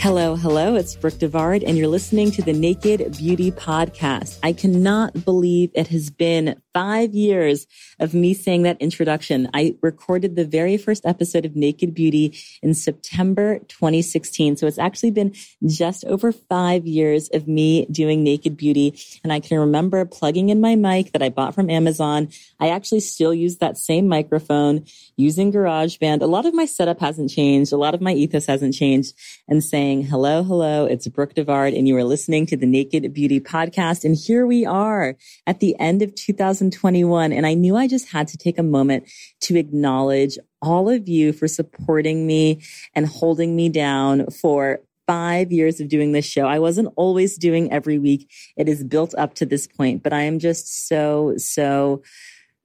Hello, hello. It's Brooke DeVard, and you're listening to the Naked Beauty Podcast. I cannot believe it has been five years of me saying that introduction. I recorded the very first episode of Naked Beauty in September 2016. So it's actually been just over five years of me doing Naked Beauty. And I can remember plugging in my mic that I bought from Amazon. I actually still use that same microphone using GarageBand. A lot of my setup hasn't changed. A lot of my ethos hasn't changed and saying, hello, hello. It's Brooke DeVard and you are listening to the Naked Beauty podcast. And here we are at the end of 2000. 2021. And I knew I just had to take a moment to acknowledge all of you for supporting me and holding me down for five years of doing this show. I wasn't always doing every week. It is built up to this point, but I am just so, so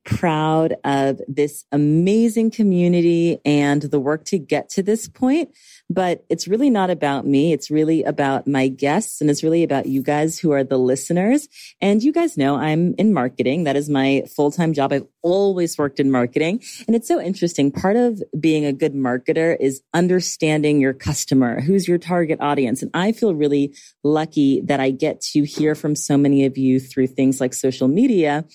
proud of this amazing community and the work to get to this point. But it's really not about me. It's really about my guests and it's really about you guys who are the listeners. And you guys know I'm in marketing. That is my full-time job. I've always worked in marketing. And it's so interesting. Part of being a good marketer is understanding your customer, who's your target audience. And I feel really lucky that I get to hear from so many of you through things like social media.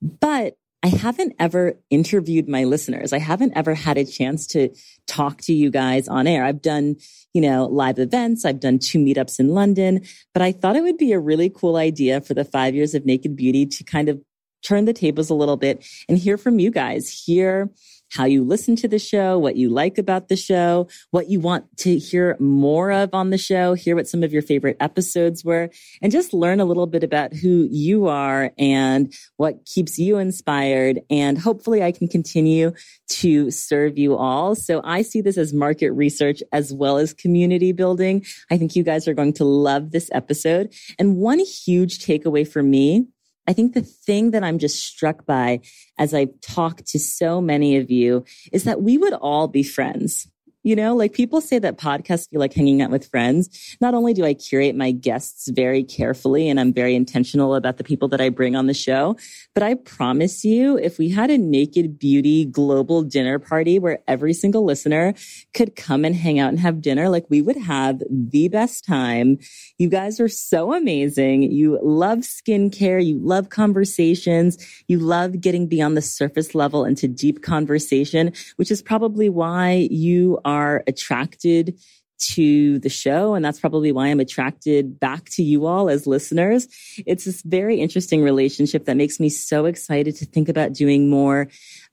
But I haven't ever interviewed my listeners. I haven't ever had a chance to talk to you guys on air. I've done, you know, live events. I've done two meetups in London, but I thought it would be a really cool idea for the five years of Naked Beauty to kind of turn the tables a little bit and hear from you guys, hear how you listen to the show, what you like about the show, what you want to hear more of on the show, hear what some of your favorite episodes were, and just learn a little bit about who you are and what keeps you inspired. And hopefully I can continue to serve you all. So I see this as market research as well as community building. I think you guys are going to love this episode. And one huge takeaway for me I think the thing that I'm just struck by as I've talked to so many of you is that we would all be friends. You know, like people say that podcasts feel like hanging out with friends. Not only do I curate my guests very carefully and I'm very intentional about the people that I bring on the show, but I promise you, if we had a naked beauty global dinner party where every single listener could come and hang out and have dinner, like we would have the best time. You guys are so amazing. You love skincare. You love conversations. You love getting beyond the surface level into deep conversation, which is probably why you are attracted to the show. And that's probably why I'm attracted back to you all as listeners. It's this very interesting relationship that makes me so excited to think about doing more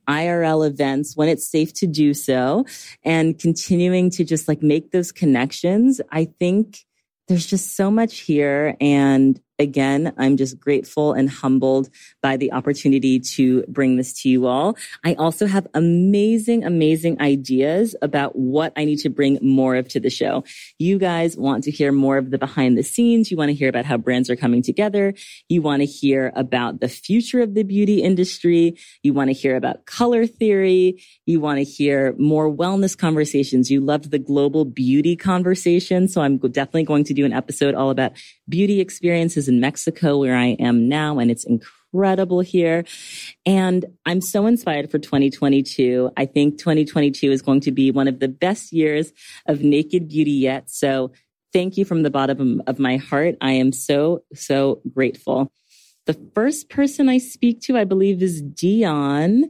IRL events when it's safe to do so and continuing to just like make those connections. I think there's just so much here and again, I'm just grateful and humbled by the opportunity to bring this to you all. I also have amazing, amazing ideas about what I need to bring more of to the show. You guys want to hear more of the behind the scenes. You want to hear about how brands are coming together. You want to hear about the future of the beauty industry. You want to hear about color theory. You want to hear more wellness conversations. You loved the global beauty conversation. So I'm definitely going to do an episode all about beauty experiences in Mexico where I am now. And it's incredible here. And I'm so inspired for 2022. I think 2022 is going to be one of the best years of naked beauty yet. So thank you from the bottom of my heart. I am so, so grateful. The first person I speak to, I believe, is Dion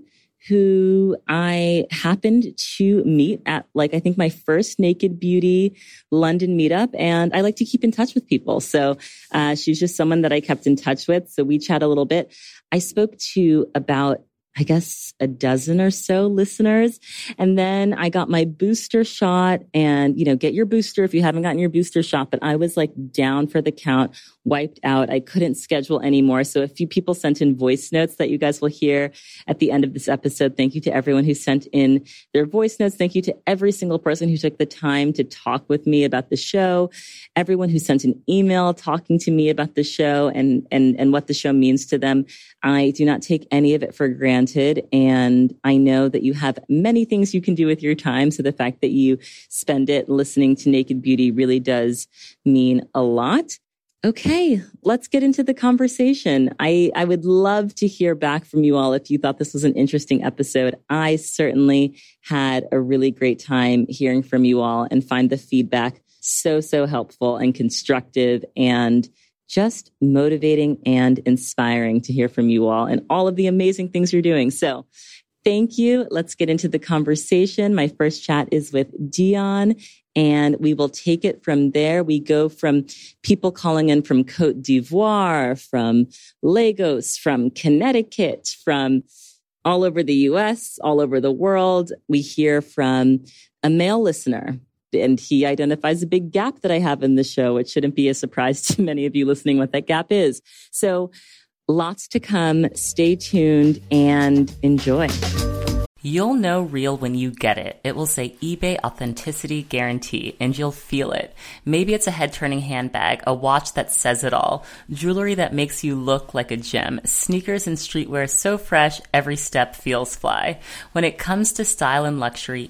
who I happened to meet at like, I think my first Naked Beauty London meetup. And I like to keep in touch with people. So, uh, she's just someone that I kept in touch with. So we chat a little bit. I spoke to about I guess a dozen or so listeners. And then I got my booster shot and, you know, get your booster if you haven't gotten your booster shot. But I was like down for the count wiped out. I couldn't schedule anymore. So a few people sent in voice notes that you guys will hear at the end of this episode. Thank you to everyone who sent in their voice notes. Thank you to every single person who took the time to talk with me about the show. Everyone who sent an email talking to me about the show and, and, and what the show means to them. I do not take any of it for granted. And I know that you have many things you can do with your time. So the fact that you spend it listening to Naked Beauty really does mean a lot. Okay, let's get into the conversation. I, I would love to hear back from you all if you thought this was an interesting episode. I certainly had a really great time hearing from you all and find the feedback so, so helpful and constructive and just motivating and inspiring to hear from you all and all of the amazing things you're doing. So thank you. Let's get into the conversation. My first chat is with Dion and we will take it from there. We go from people calling in from Cote d'Ivoire, from Lagos, from Connecticut, from all over the US, all over the world. We hear from a male listener and he identifies a big gap that I have in the show. It shouldn't be a surprise to many of you listening what that gap is. So lots to come. Stay tuned and enjoy. You'll know real when you get it. It will say eBay Authenticity Guarantee, and you'll feel it. Maybe it's a head turning handbag, a watch that says it all, jewelry that makes you look like a gem, sneakers and streetwear so fresh every step feels fly. When it comes to style and luxury,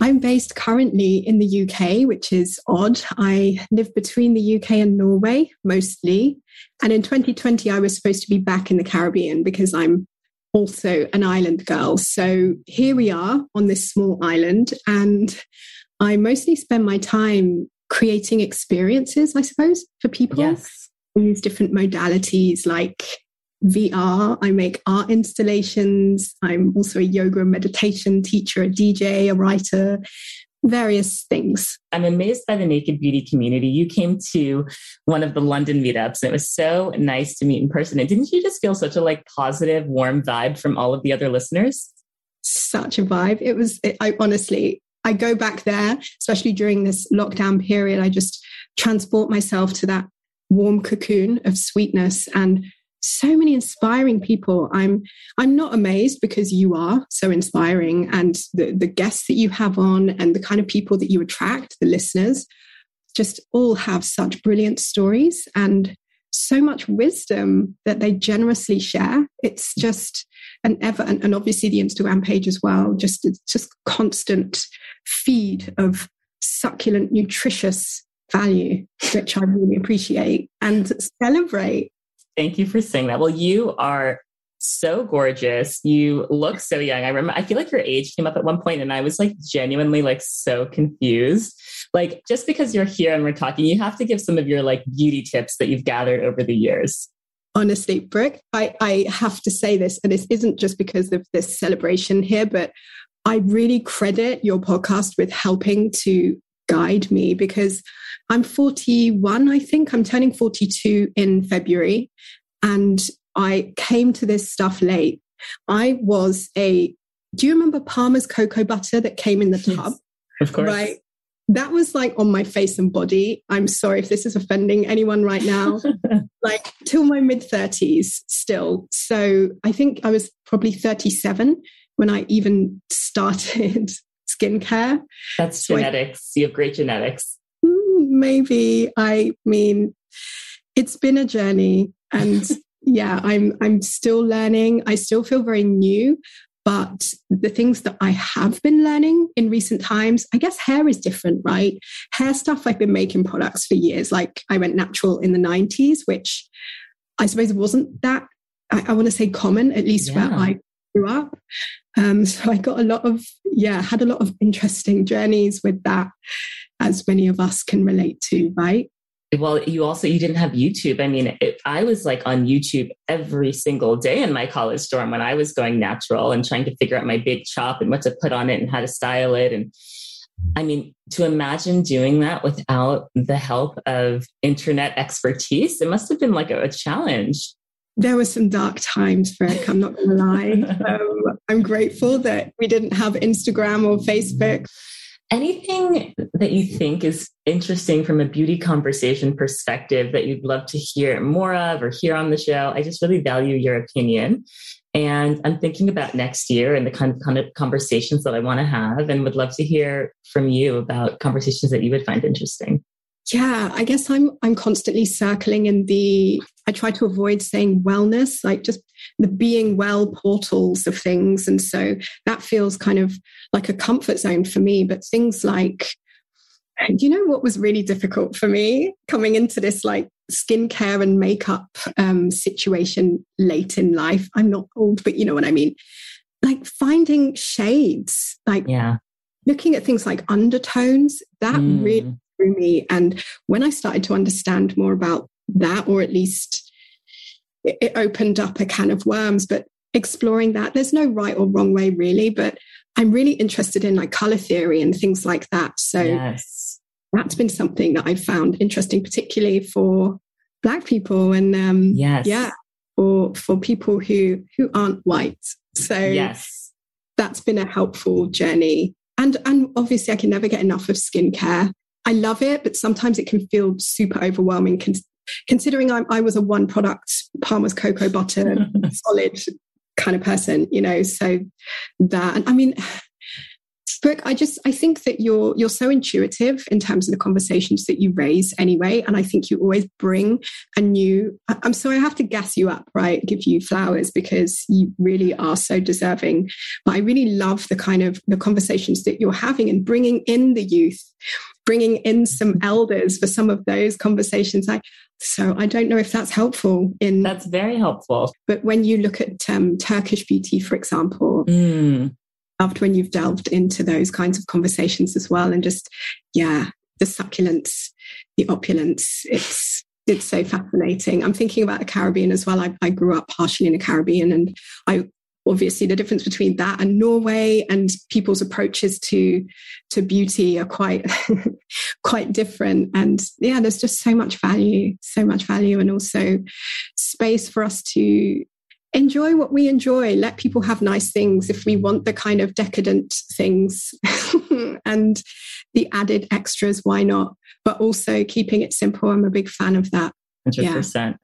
I'm based currently in the UK, which is odd. I live between the UK and Norway mostly. And in 2020, I was supposed to be back in the Caribbean because I'm also an island girl. So here we are on this small island, and I mostly spend my time creating experiences, I suppose, for people. Yes. I use different modalities like VR. I make art installations. I'm also a yoga and meditation teacher, a DJ, a writer, various things. I'm amazed by the Naked Beauty community. You came to one of the London meetups and it was so nice to meet in person. And didn't you just feel such a like positive, warm vibe from all of the other listeners? Such a vibe. It was, it, I honestly, I go back there, especially during this lockdown period. I just transport myself to that warm cocoon of sweetness and so many inspiring people. I'm I'm not amazed because you are so inspiring and the, the guests that you have on and the kind of people that you attract, the listeners, just all have such brilliant stories and so much wisdom that they generously share. It's just an ever and, and obviously the Instagram page as well, just it's just constant feed of succulent, nutritious value, which I really appreciate and celebrate. Thank you for saying that. Well, you are so gorgeous. You look so young. I remember I feel like your age came up at one point and I was like genuinely like so confused. Like just because you're here and we're talking, you have to give some of your like beauty tips that you've gathered over the years. Honestly, Brooke, I, I have to say this, and this isn't just because of this celebration here, but I really credit your podcast with helping to guide me because I'm 41, I think. I'm turning 42 in February. And I came to this stuff late. I was a, do you remember Palmer's cocoa butter that came in the tub? Yes, of course. Right. That was like on my face and body. I'm sorry if this is offending anyone right now. like till my mid 30s still. So I think I was probably 37 when I even started skincare. That's so genetics. I, you have great genetics. Hmm, maybe. I mean, it's been a journey and yeah, I'm I'm still learning. I still feel very new, but the things that I have been learning in recent times, I guess hair is different, right? Hair stuff I've been making products for years. Like I went natural in the 90s, which I suppose wasn't that I, I want to say common, at least yeah. where I grew up. Um, so I got a lot of, yeah, had a lot of interesting journeys with that, as many of us can relate to, right? well you also you didn't have youtube i mean it, i was like on youtube every single day in my college dorm when i was going natural and trying to figure out my big chop and what to put on it and how to style it and i mean to imagine doing that without the help of internet expertise it must have been like a, a challenge there were some dark times, Frick. I'm not going to lie. Um, I'm grateful that we didn't have Instagram or Facebook. Anything that you think is interesting from a beauty conversation perspective that you'd love to hear more of or hear on the show? I just really value your opinion. And I'm thinking about next year and the kind of, kind of conversations that I want to have and would love to hear from you about conversations that you would find interesting yeah i guess i'm i'm constantly circling in the i try to avoid saying wellness like just the being well portals of things. And so that feels kind of like a comfort zone for me but things like you know what was really difficult for me coming into this like skincare and makeup um, situation late in life? I'm not old but you know what i mean. Like finding shades like yeah. looking at things like undertones that mm. really through me. And when I started to understand more about that, or at least it, it opened up a can of worms, but exploring that, there's no right or wrong way really, but I'm really interested in like color theory and things like that. So yes. that's been something that I found interesting, particularly for black people and um yes. yeah, or for people who who aren't white. So yes. that's been a helpful journey. And and obviously I can never get enough of skincare. I love it, but sometimes it can feel super overwhelming. considering I, I was a one product Palmer's cocoa butter solid kind of person, you know, so that, and I mean, Brooke, I just I think that you're you're so intuitive in terms of the conversations that you raise anyway, and I think you always bring a new. I'm sorry, I have to gas you up, right? Give you flowers because you really are so deserving. But I really love the kind of the conversations that you're having and bringing in the youth, bringing in some elders for some of those conversations. I so I don't know if that's helpful in. That's very helpful. But when you look at um, Turkish beauty, for example. Mm loved when you've delved into those kinds of conversations as well and just yeah the succulence the opulence it's it's so fascinating i'm thinking about the caribbean as well i, I grew up partially in the caribbean and i obviously the difference between that and norway and people's approaches to to beauty are quite quite different and yeah there's just so much value so much value and also space for us to enjoy what we enjoy. Let people have nice things if we want the kind of decadent things and the added extras, why not? But also keeping it simple. I'm a big fan of that. 100%. Yeah.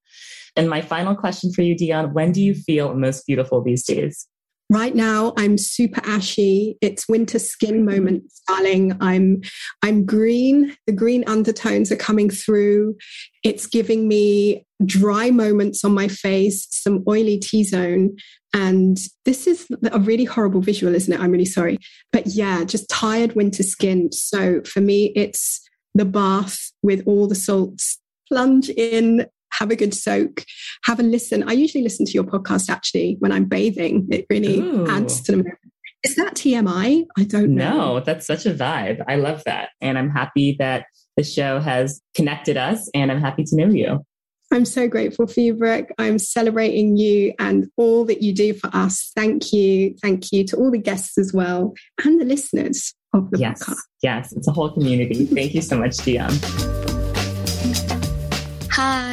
And my final question for you, Dion when do you feel most beautiful these days? right now i'm super ashy. It's winter skin moment darling. I'm i'm green. The green undertones are coming through. It's giving me dry moments on my face some oily t-zone. And this is a really horrible visual isn't it? I'm really sorry. But yeah just tired winter skin. So for me it's the bath with all the salts. Plunge in have a good soak, have a listen. I usually listen to your podcast actually when I'm bathing. It really Ooh. adds to the moment. Is that TMI? I don't know. No, that's such a vibe. I love that. And I'm happy that the show has connected us and I'm happy to know you. I'm so grateful for you, Brooke. I'm celebrating you and all that you do for us. Thank you. Thank you to all the guests as well and the listeners of the yes, podcast. Yes, it's a whole community. Thank you so much, Dion.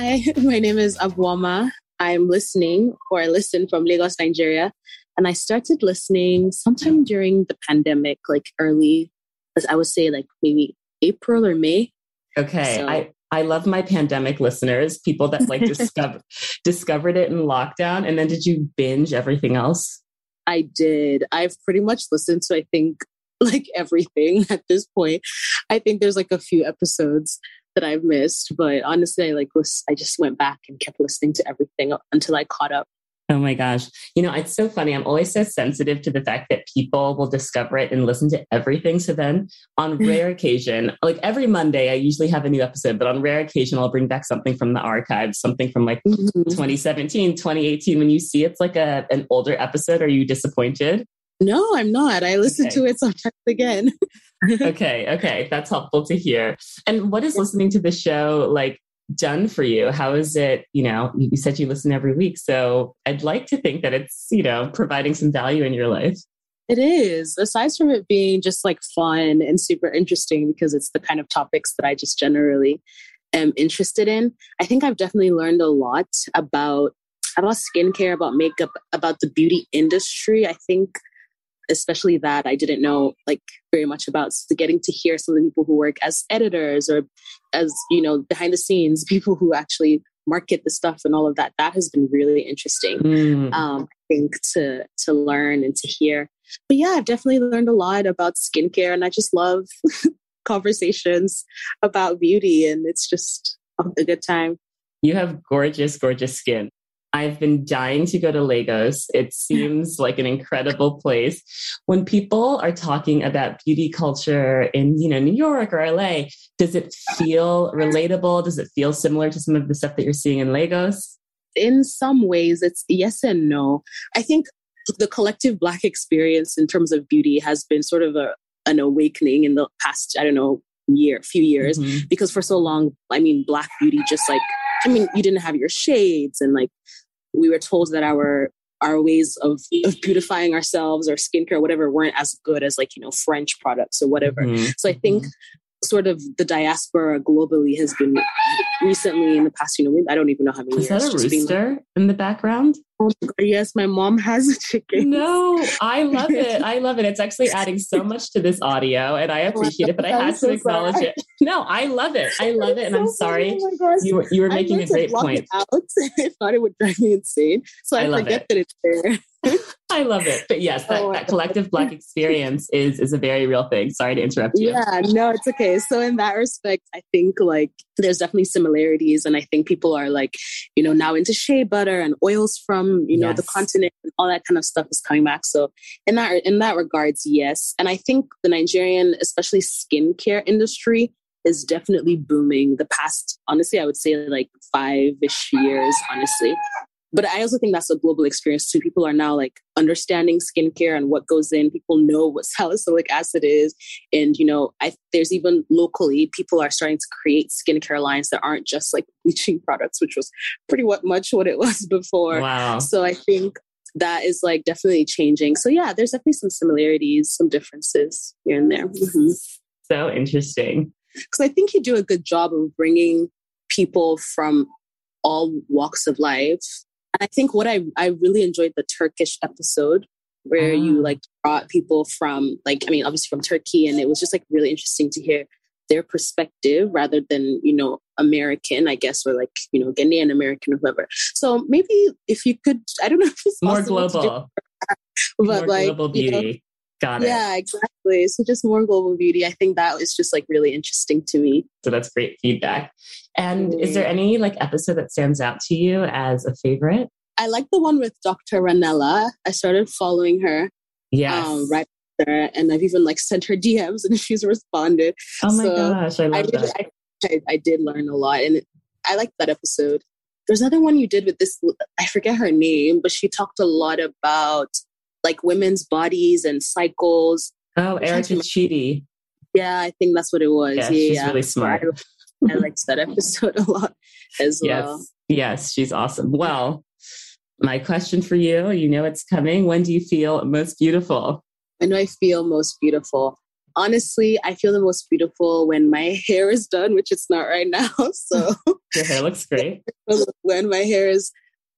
Hi, my name is Abuoma. I'm listening or I listen from Lagos, Nigeria. And I started listening sometime during the pandemic, like early, as I would say, like maybe April or May. Okay. So, I, I love my pandemic listeners, people that like discover, discovered it in lockdown. And then did you binge everything else? I did. I've pretty much listened to, I think, like everything at this point. I think there's like a few episodes that I've missed, but honestly, I like was I just went back and kept listening to everything until I caught up. Oh my gosh. You know, it's so funny. I'm always so sensitive to the fact that people will discover it and listen to everything. So then on rare occasion, like every Monday, I usually have a new episode, but on rare occasion, I'll bring back something from the archives, something from like mm-hmm. 2017, 2018. When you see it's like a, an older episode, are you disappointed? No, I'm not. I listen okay. to it sometimes again. okay, okay. That's helpful to hear. And what is listening to the show like done for you? How is it, you know, you said you listen every week. So I'd like to think that it's, you know, providing some value in your life. It is. Aside from it being just like fun and super interesting because it's the kind of topics that I just generally am interested in, I think I've definitely learned a lot about about skincare, about makeup, about the beauty industry. I think especially that I didn't know like very much about. So getting to hear some of the people who work as editors or as, you know, behind the scenes, people who actually market the stuff and all of that, that has been really interesting. Mm. Um, I think to to learn and to hear. But yeah, I've definitely learned a lot about skincare and I just love conversations about beauty and it's just a good time. You have gorgeous, gorgeous skin. I've been dying to go to Lagos. It seems like an incredible place. When people are talking about beauty culture in, you know, New York or LA, does it feel relatable? Does it feel similar to some of the stuff that you're seeing in Lagos? In some ways, it's yes and no. I think the collective Black experience in terms of beauty has been sort of a, an awakening in the past, I don't know, year, few years, mm-hmm. because for so long, I mean, Black beauty just like I mean, you didn't have your shades and like we were told that our our ways of, of beautifying ourselves or skincare, whatever, weren't as good as like, you know, French products or whatever. Mm-hmm. So I think mm-hmm sort of the diaspora globally has been recently in the past, you know, I don't even know how many Is years. Is that a rooster like, in the background? Oh yes, my mom has a chicken. No, I love it. I love it. It's actually adding so much to this audio, and I appreciate it. But I had to acknowledge sorry. it. No, I love it. I love it, and so I'm sorry oh you were you were making a great point. Out. I thought it would drive me insane, so I, I forget it. that it's there. I love it. But yes, that, oh, that collective black experience is is a very real thing. Sorry to interrupt you. Yeah, no, it's okay. So in that respect, I think like there's definitely similarities. And I think people are like, you know, now into shea butter and oils from, you know, yes. the continent and all that kind of stuff is coming back. So in that in that regards, yes. And I think the Nigerian, especially skincare industry, is definitely booming the past honestly i would say like five-ish years honestly but I also think that's a global experience too. People are now like understanding skincare and what goes in. People know what salicylic acid is, and you know, I there's even locally people are starting to create skincare lines that aren't just like bleaching products, which was pretty much what it was before. Wow. So I think that is like definitely changing. So yeah, there's definitely some similarities, some differences here and there. Mm-hmm. So interesting. Because I think you do a good job of bringing people from all walks of life I think what I I really enjoyed the Turkish episode where you ah. like brought people from like I mean obviously from Turkey and it was just like really interesting to hear their perspective rather than you know American I guess or like you know Ghanaian American or whoever. So maybe if you could I don't know if it's more global, do, but more like global beauty. You know, Got it. Yeah, exactly. So just more global beauty. I think that was just like really interesting to me. So that's great feedback. And mm-hmm. is there any like episode that stands out to you as a favorite? I like the one with Dr. Ranella. I started following her. Yes. Um, right there. And I've even like sent her DMs and she's responded. Oh my so gosh. I love I that. I, I, I, did learn a lot. And it, I liked that episode. There's another one you did with this, I forget her name, but she talked a lot about like women's bodies and cycles. Oh, Erica Chidi. Yeah, I think that's what it was. Yeah, yeah she's yeah. really smart. I, I liked that episode a lot as yes. well. Yes, she's awesome. Well, my question for you, you know it's coming. When do you feel most beautiful? When do I feel most beautiful? Honestly, I feel the most beautiful when my hair is done, which it's not right now. So your hair looks great. when my hair is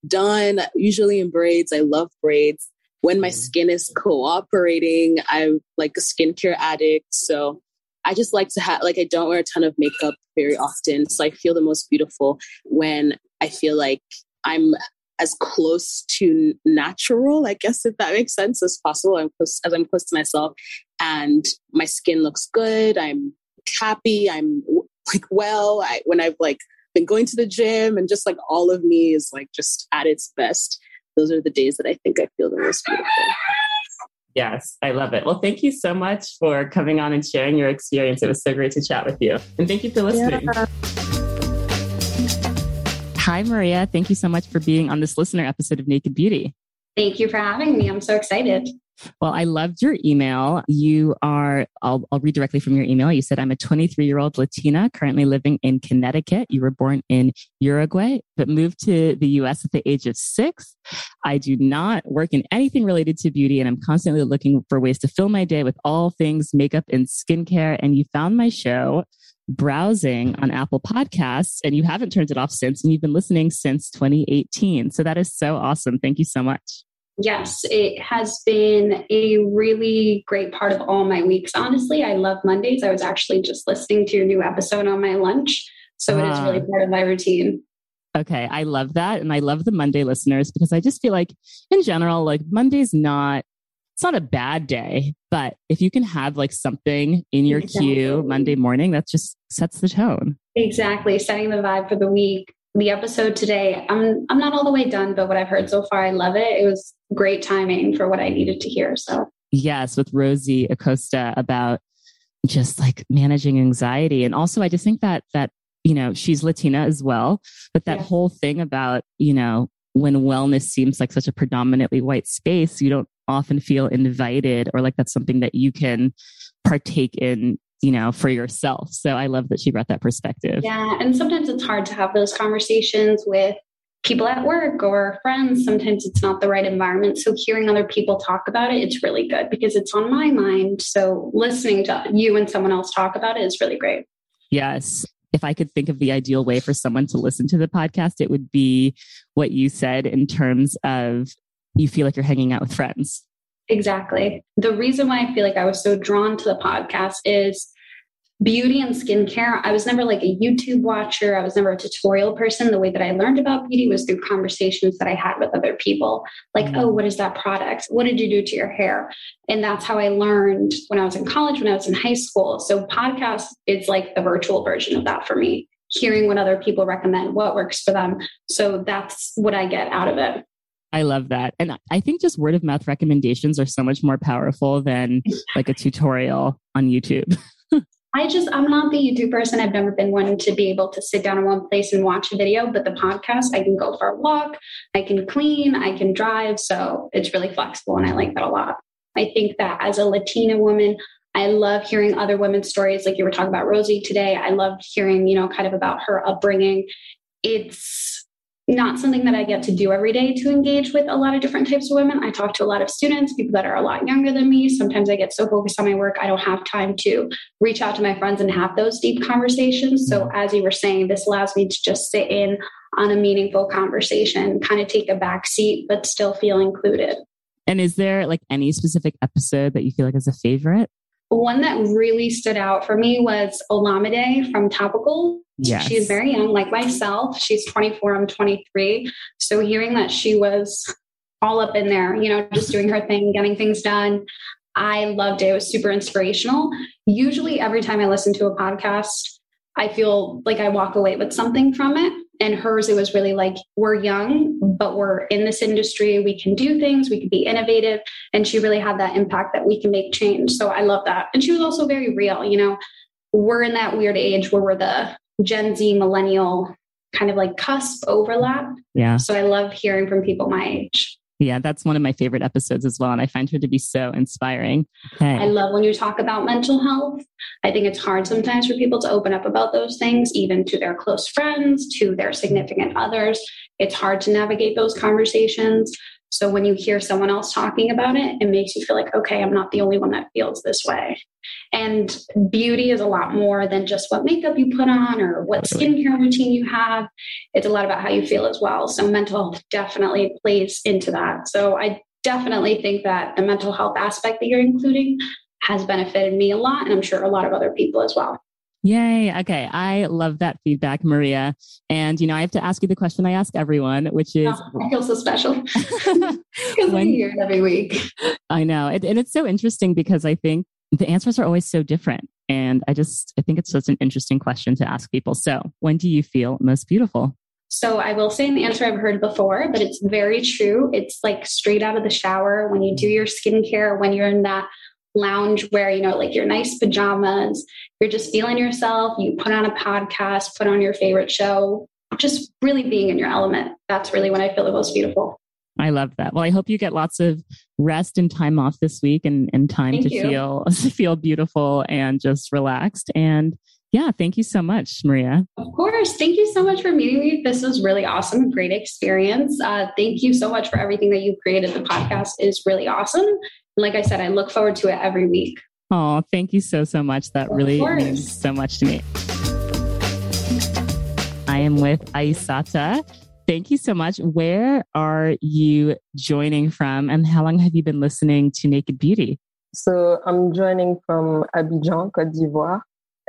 done, usually in braids. I love braids. When my mm-hmm. skin is cooperating, I'm like a skincare addict. So I just like to have, like, I don't wear a ton of makeup very often. So I feel the most beautiful when I feel like I'm as close to natural, I guess, if that makes sense, as possible. I'm close, as I'm close to myself and my skin looks good. I'm happy. I'm like well. I, when I've like been going to the gym and just like all of me is like just at its best. Those are the days that I think I feel the most beautiful. Yes, I love it. Well, thank you so much for coming on and sharing your experience. It was so great to chat with you. And thank you for listening. Yeah. Hi, Maria. Thank you so much for being on this listener episode of Naked Beauty. Thank you for having me. I'm so excited. Well, I loved your email. You are, I'll, I'll read directly from your email. You said, I'm a 23 year old Latina currently living in Connecticut. You were born in Uruguay, but moved to the US at the age of six. I do not work in anything related to beauty, and I'm constantly looking for ways to fill my day with all things makeup and skincare. And you found my show browsing on Apple Podcasts and you haven't turned it off since, and you've been listening since 2018. So that is so awesome. Thank you so much. Yes, it has been a really great part of all my weeks. Honestly, I love Mondays. I was actually just listening to your new episode on my lunch. So uh, it is really ah. part of my routine. Okay, I love that. And I love the Monday listeners because I just feel like, in general, like Monday's not. It's not a bad day, but if you can have like something in your exactly. queue Monday morning, that just sets the tone. Exactly. Setting the vibe for the week the episode today i'm i'm not all the way done but what i've heard so far i love it it was great timing for what i needed to hear so yes with rosie acosta about just like managing anxiety and also i just think that that you know she's latina as well but that yeah. whole thing about you know when wellness seems like such a predominantly white space you don't often feel invited or like that's something that you can partake in you know, for yourself. So I love that she brought that perspective. Yeah. And sometimes it's hard to have those conversations with people at work or friends. Sometimes it's not the right environment. So hearing other people talk about it, it's really good because it's on my mind. So listening to you and someone else talk about it is really great. Yes. If I could think of the ideal way for someone to listen to the podcast, it would be what you said in terms of you feel like you're hanging out with friends Exactly. The reason why I feel like I was so drawn to the podcast is beauty and skincare. I was never like a YouTube watcher. I was never a tutorial person. The way that I learned about beauty was through conversations that I had with other people. Like, mm-hmm. oh, what is that product? What did you do to your hair? And that's how I learned when I was in college, when I was in high school. So podcast is like the virtual version of that for me. Hearing what other people recommend, what works for them. So that's what I get out of it. I love that. And I think just word of mouth recommendations are so much more powerful than like a tutorial on YouTube. I just, I'm not the YouTube person. I've never been one to be able to sit down in one place and watch a video, but the podcast, I can go for a walk, I can clean, I can drive. So it's really flexible and I like that a lot. I think that as a Latina woman, I love hearing other women's stories. Like you were talking about Rosie today. I loved hearing, you know, kind of about her upbringing. It's not something that I get to do every day to engage with a lot of different types of women. I talk to a lot of students, people that are a lot younger than me. Sometimes I get so focused on my work, I don't have time to reach out to my friends and have those deep conversations. So, mm-hmm. as you were saying, this allows me to just sit in on a meaningful conversation, kind of take a back seat, but still feel included. And is there like any specific episode that you feel like is a favorite? One that really stood out for me was Olamide from Topical. Yes. She's very young, like myself. She's 24, I'm 23. So hearing that she was all up in there, you know, just doing her thing, getting things done, I loved it. It was super inspirational. Usually, every time I listen to a podcast, I feel like I walk away with something from it. And hers, it was really like, we're young, but we're in this industry. We can do things, we can be innovative. And she really had that impact that we can make change. So I love that. And she was also very real. You know, we're in that weird age where we're the Gen Z millennial kind of like cusp overlap. Yeah. So I love hearing from people my age. Yeah, that's one of my favorite episodes as well. And I find her to be so inspiring. I love when you talk about mental health. I think it's hard sometimes for people to open up about those things, even to their close friends, to their significant others. It's hard to navigate those conversations. So when you hear someone else talking about it, it makes you feel like, okay, I'm not the only one that feels this way. And beauty is a lot more than just what makeup you put on or what skincare routine you have. It's a lot about how you feel as well. So mental health definitely plays into that. So I definitely think that the mental health aspect that you're including has benefited me a lot, and I'm sure a lot of other people as well. Yay. Okay. I love that feedback, Maria. And, you know, I have to ask you the question I ask everyone, which is oh, I feel so special because when, we hear it every week. I know. It, and it's so interesting because I think the answers are always so different. And I just, I think it's such an interesting question to ask people. So, when do you feel most beautiful? So I will say an answer I've heard before, but it's very true. It's like straight out of the shower when you do your skincare, when you're in that lounge where, you know, like your nice pajamas, you're just feeling yourself, you put on a podcast, put on your favorite show, just really being in your element. That's really when I feel the most beautiful. I love that. Well, I hope you get lots of rest and time off this week and, and time Thank to you. feel feel beautiful and just relaxed. And yeah, thank you so much, Maria. Of course. Thank you so much for meeting me. This was really awesome. Great experience. Uh, thank you so much for everything that you've created. The podcast is really awesome like I said, I look forward to it every week. Oh, thank you so, so much. That of really course. means so much to me. I am with Aissata. Thank you so much. Where are you joining from and how long have you been listening to Naked Beauty? So I'm joining from Abidjan, Cote d'Ivoire.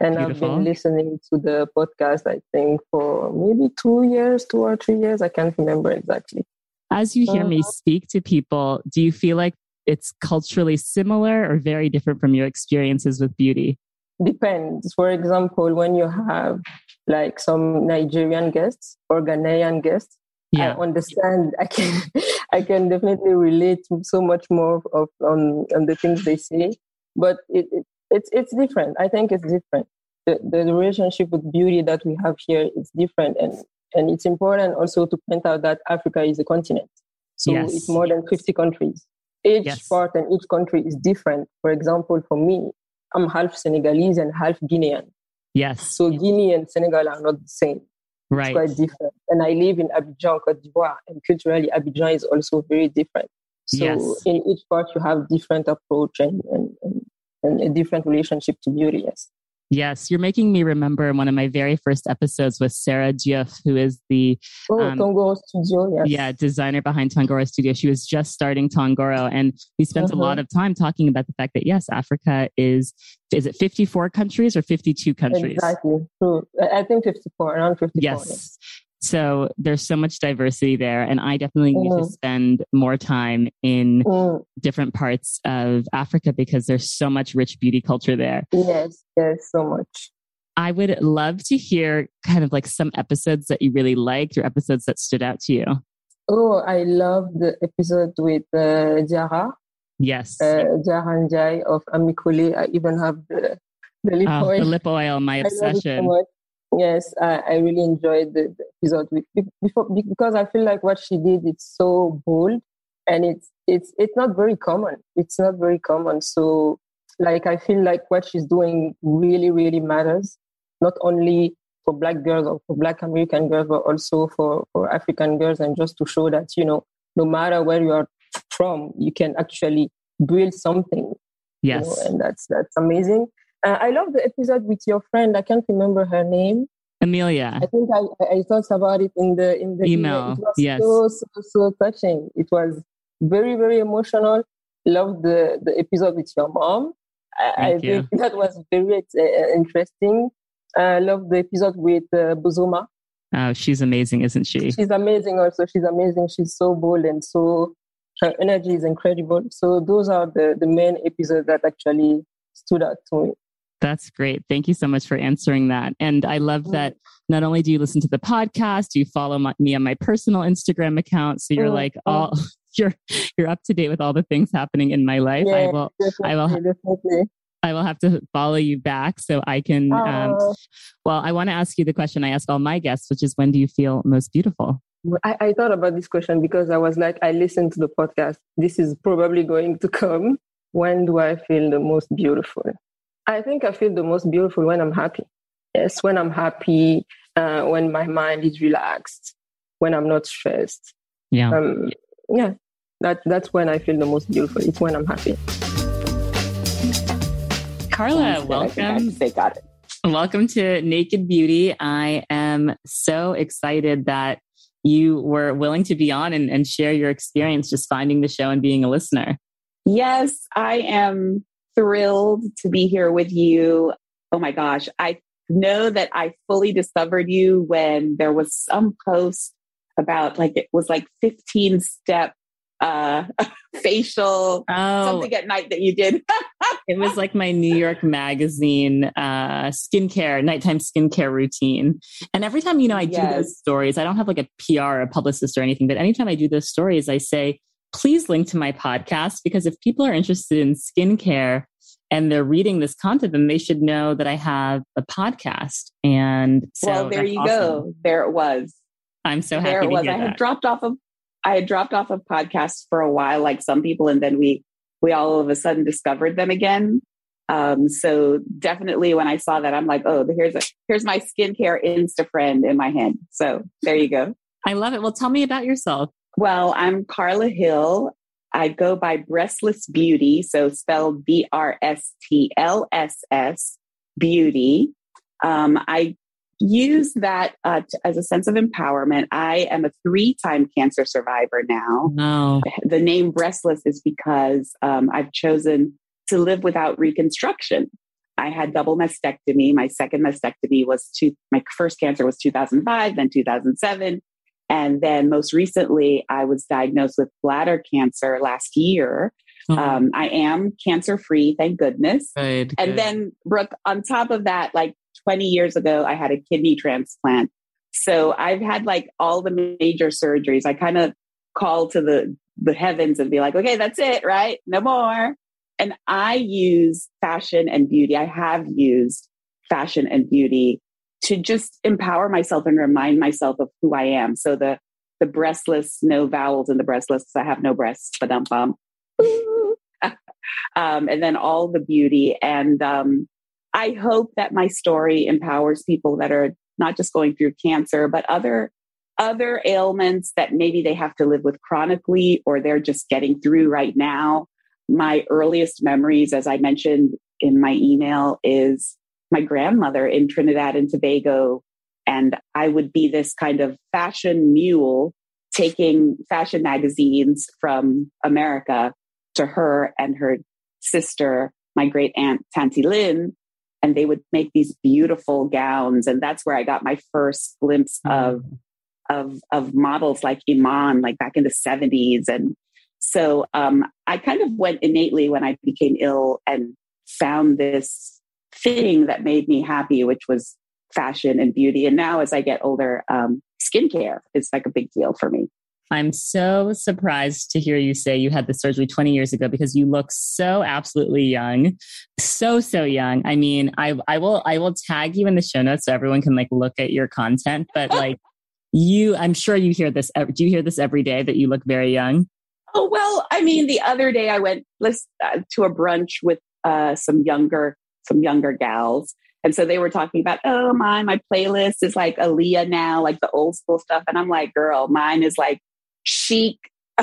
And Beautiful. I've been listening to the podcast, I think, for maybe two years, two or three years. I can't remember exactly. As you hear uh, me speak to people, do you feel like it's culturally similar or very different from your experiences with beauty? Depends. For example, when you have like some Nigerian guests or Ghanaian guests, yeah. I understand. I can, I can definitely relate so much more of on, on the things they say. But it, it, it's it's different. I think it's different. The, the relationship with beauty that we have here is different, and and it's important also to point out that Africa is a continent. So yes. it's more than 50 countries each yes. part and each country is different. For example, for me, I'm half Senegalese and half Guinean. Yes. So Guinea and Senegal are not the same. Right. It's quite different. And I live in Abidjan, Cote d'Ivoire, and culturally, Abidjan is also very different. So yes. in each part, you have different approach and, and, and, and a different relationship to beauty. Yes. Yes, you're making me remember one of my very first episodes with Sarah Diouf, who is the oh, um, Tongoro Studio, yes. yeah designer behind Tongoro Studio. She was just starting Tongoro, and we spent uh-huh. a lot of time talking about the fact that yes, Africa is is it 54 countries or 52 countries? Exactly. True. I think 54, around 54. Yes. So there's so much diversity there. And I definitely need to mm. spend more time in mm. different parts of Africa because there's so much rich beauty culture there. Yes, there's so much. I would love to hear kind of like some episodes that you really liked or episodes that stood out to you. Oh, I love the episode with uh, Diarra. Yes. Uh, Ndiaye of Ami Colé. I even have the, the lip oh, oil. The lip oil, my obsession. Yes, I, I really enjoyed the, the episode with, before, because I feel like what she did it's so bold and it's it's it's not very common. It's not very common. So like I feel like what she's doing really really matters, not only for black girls or for black American girls, but also for for African girls, and just to show that you know no matter where you are from, you can actually build something. Yes, you know, and that's that's amazing. Uh, I love the episode with your friend. I can't remember her name. Amelia. I think I, I talked about it in the in the email. email. It was yes. so, so so touching. It was very very emotional. Love the the episode with your mom. I, I think that was very uh, interesting. I uh, love the episode with uh, Bozoma. Oh, she's amazing, isn't she? She's amazing. Also, she's amazing. She's so bold and so her energy is incredible. So those are the the main episodes that actually stood out to me. That's great. Thank you so much for answering that. And I love mm. that not only do you listen to the podcast, you follow my, me on my personal Instagram account. So you're oh, like all you're you're up to date with all the things happening in my life. Yeah, I will I will definitely. I will have to follow you back so I can. Um, well, I want to ask you the question I ask all my guests, which is when do you feel most beautiful? I, I thought about this question because I was like, I listened to the podcast. This is probably going to come. When do I feel the most beautiful? I think I feel the most beautiful when I'm happy. Yes, when I'm happy, uh, when my mind is relaxed, when I'm not stressed. Yeah. Um, yeah. That that's when I feel the most beautiful. It's when I'm happy. Carla, welcome. They got it. Welcome to Naked Beauty. I am so excited that you were willing to be on and, and share your experience just finding the show and being a listener. Yes, I am thrilled to be here with you. Oh my gosh. I know that I fully discovered you when there was some post about like it was like 15 step uh facial oh, something at night that you did. it was like my New York magazine uh skincare, nighttime skincare routine. And every time, you know, I yes. do those stories, I don't have like a PR or a publicist or anything, but anytime I do those stories, I say, please link to my podcast because if people are interested in skincare and they're reading this content, then they should know that I have a podcast. And so well, there you awesome. go. There it was. I'm so happy. There it was. I had dropped off of I had dropped off of podcasts for a while, like some people, and then we we all of a sudden discovered them again. Um, so definitely when I saw that, I'm like, oh, here's a here's my skincare Insta friend in my hand. So there you go. I love it. Well, tell me about yourself. Well, I'm Carla Hill. I go by Breastless Beauty, so spelled B R S T L S S Beauty. Um, I use that uh, t- as a sense of empowerment. I am a three time cancer survivor now. No. The name breastless is because um, I've chosen to live without reconstruction. I had double mastectomy. My second mastectomy was two, my first cancer was 2005, then 2007. And then most recently, I was diagnosed with bladder cancer last year. Mm-hmm. Um, I am cancer free, thank goodness. Good, and good. then, Brooke, on top of that, like 20 years ago, I had a kidney transplant. So I've had like all the major surgeries. I kind of call to the, the heavens and be like, okay, that's it, right? No more. And I use fashion and beauty. I have used fashion and beauty to just empower myself and remind myself of who I am. So the the breastless, no vowels in the breastless. I have no breasts, but um, um, and then all the beauty. And um, I hope that my story empowers people that are not just going through cancer, but other other ailments that maybe they have to live with chronically or they're just getting through right now. My earliest memories, as I mentioned in my email, is my grandmother in Trinidad and Tobago. And I would be this kind of fashion mule taking fashion magazines from America to her and her sister, my great aunt Tanti Lynn, and they would make these beautiful gowns and that's where i got my first glimpse mm. of of of models like iman like back in the 70s and so um, i kind of went innately when i became ill and found this thing that made me happy which was fashion and beauty and now as i get older um, skincare is like a big deal for me I'm so surprised to hear you say you had the surgery 20 years ago because you look so absolutely young. So, so young. I mean, I, I will, I will tag you in the show notes so everyone can like look at your content, but like you, I'm sure you hear this. Do you hear this every day that you look very young? Oh, well, I mean, the other day I went uh, to a brunch with uh, some younger, some younger gals. And so they were talking about, oh my, my playlist is like Aaliyah now, like the old school stuff. And I'm like, girl, mine is like chic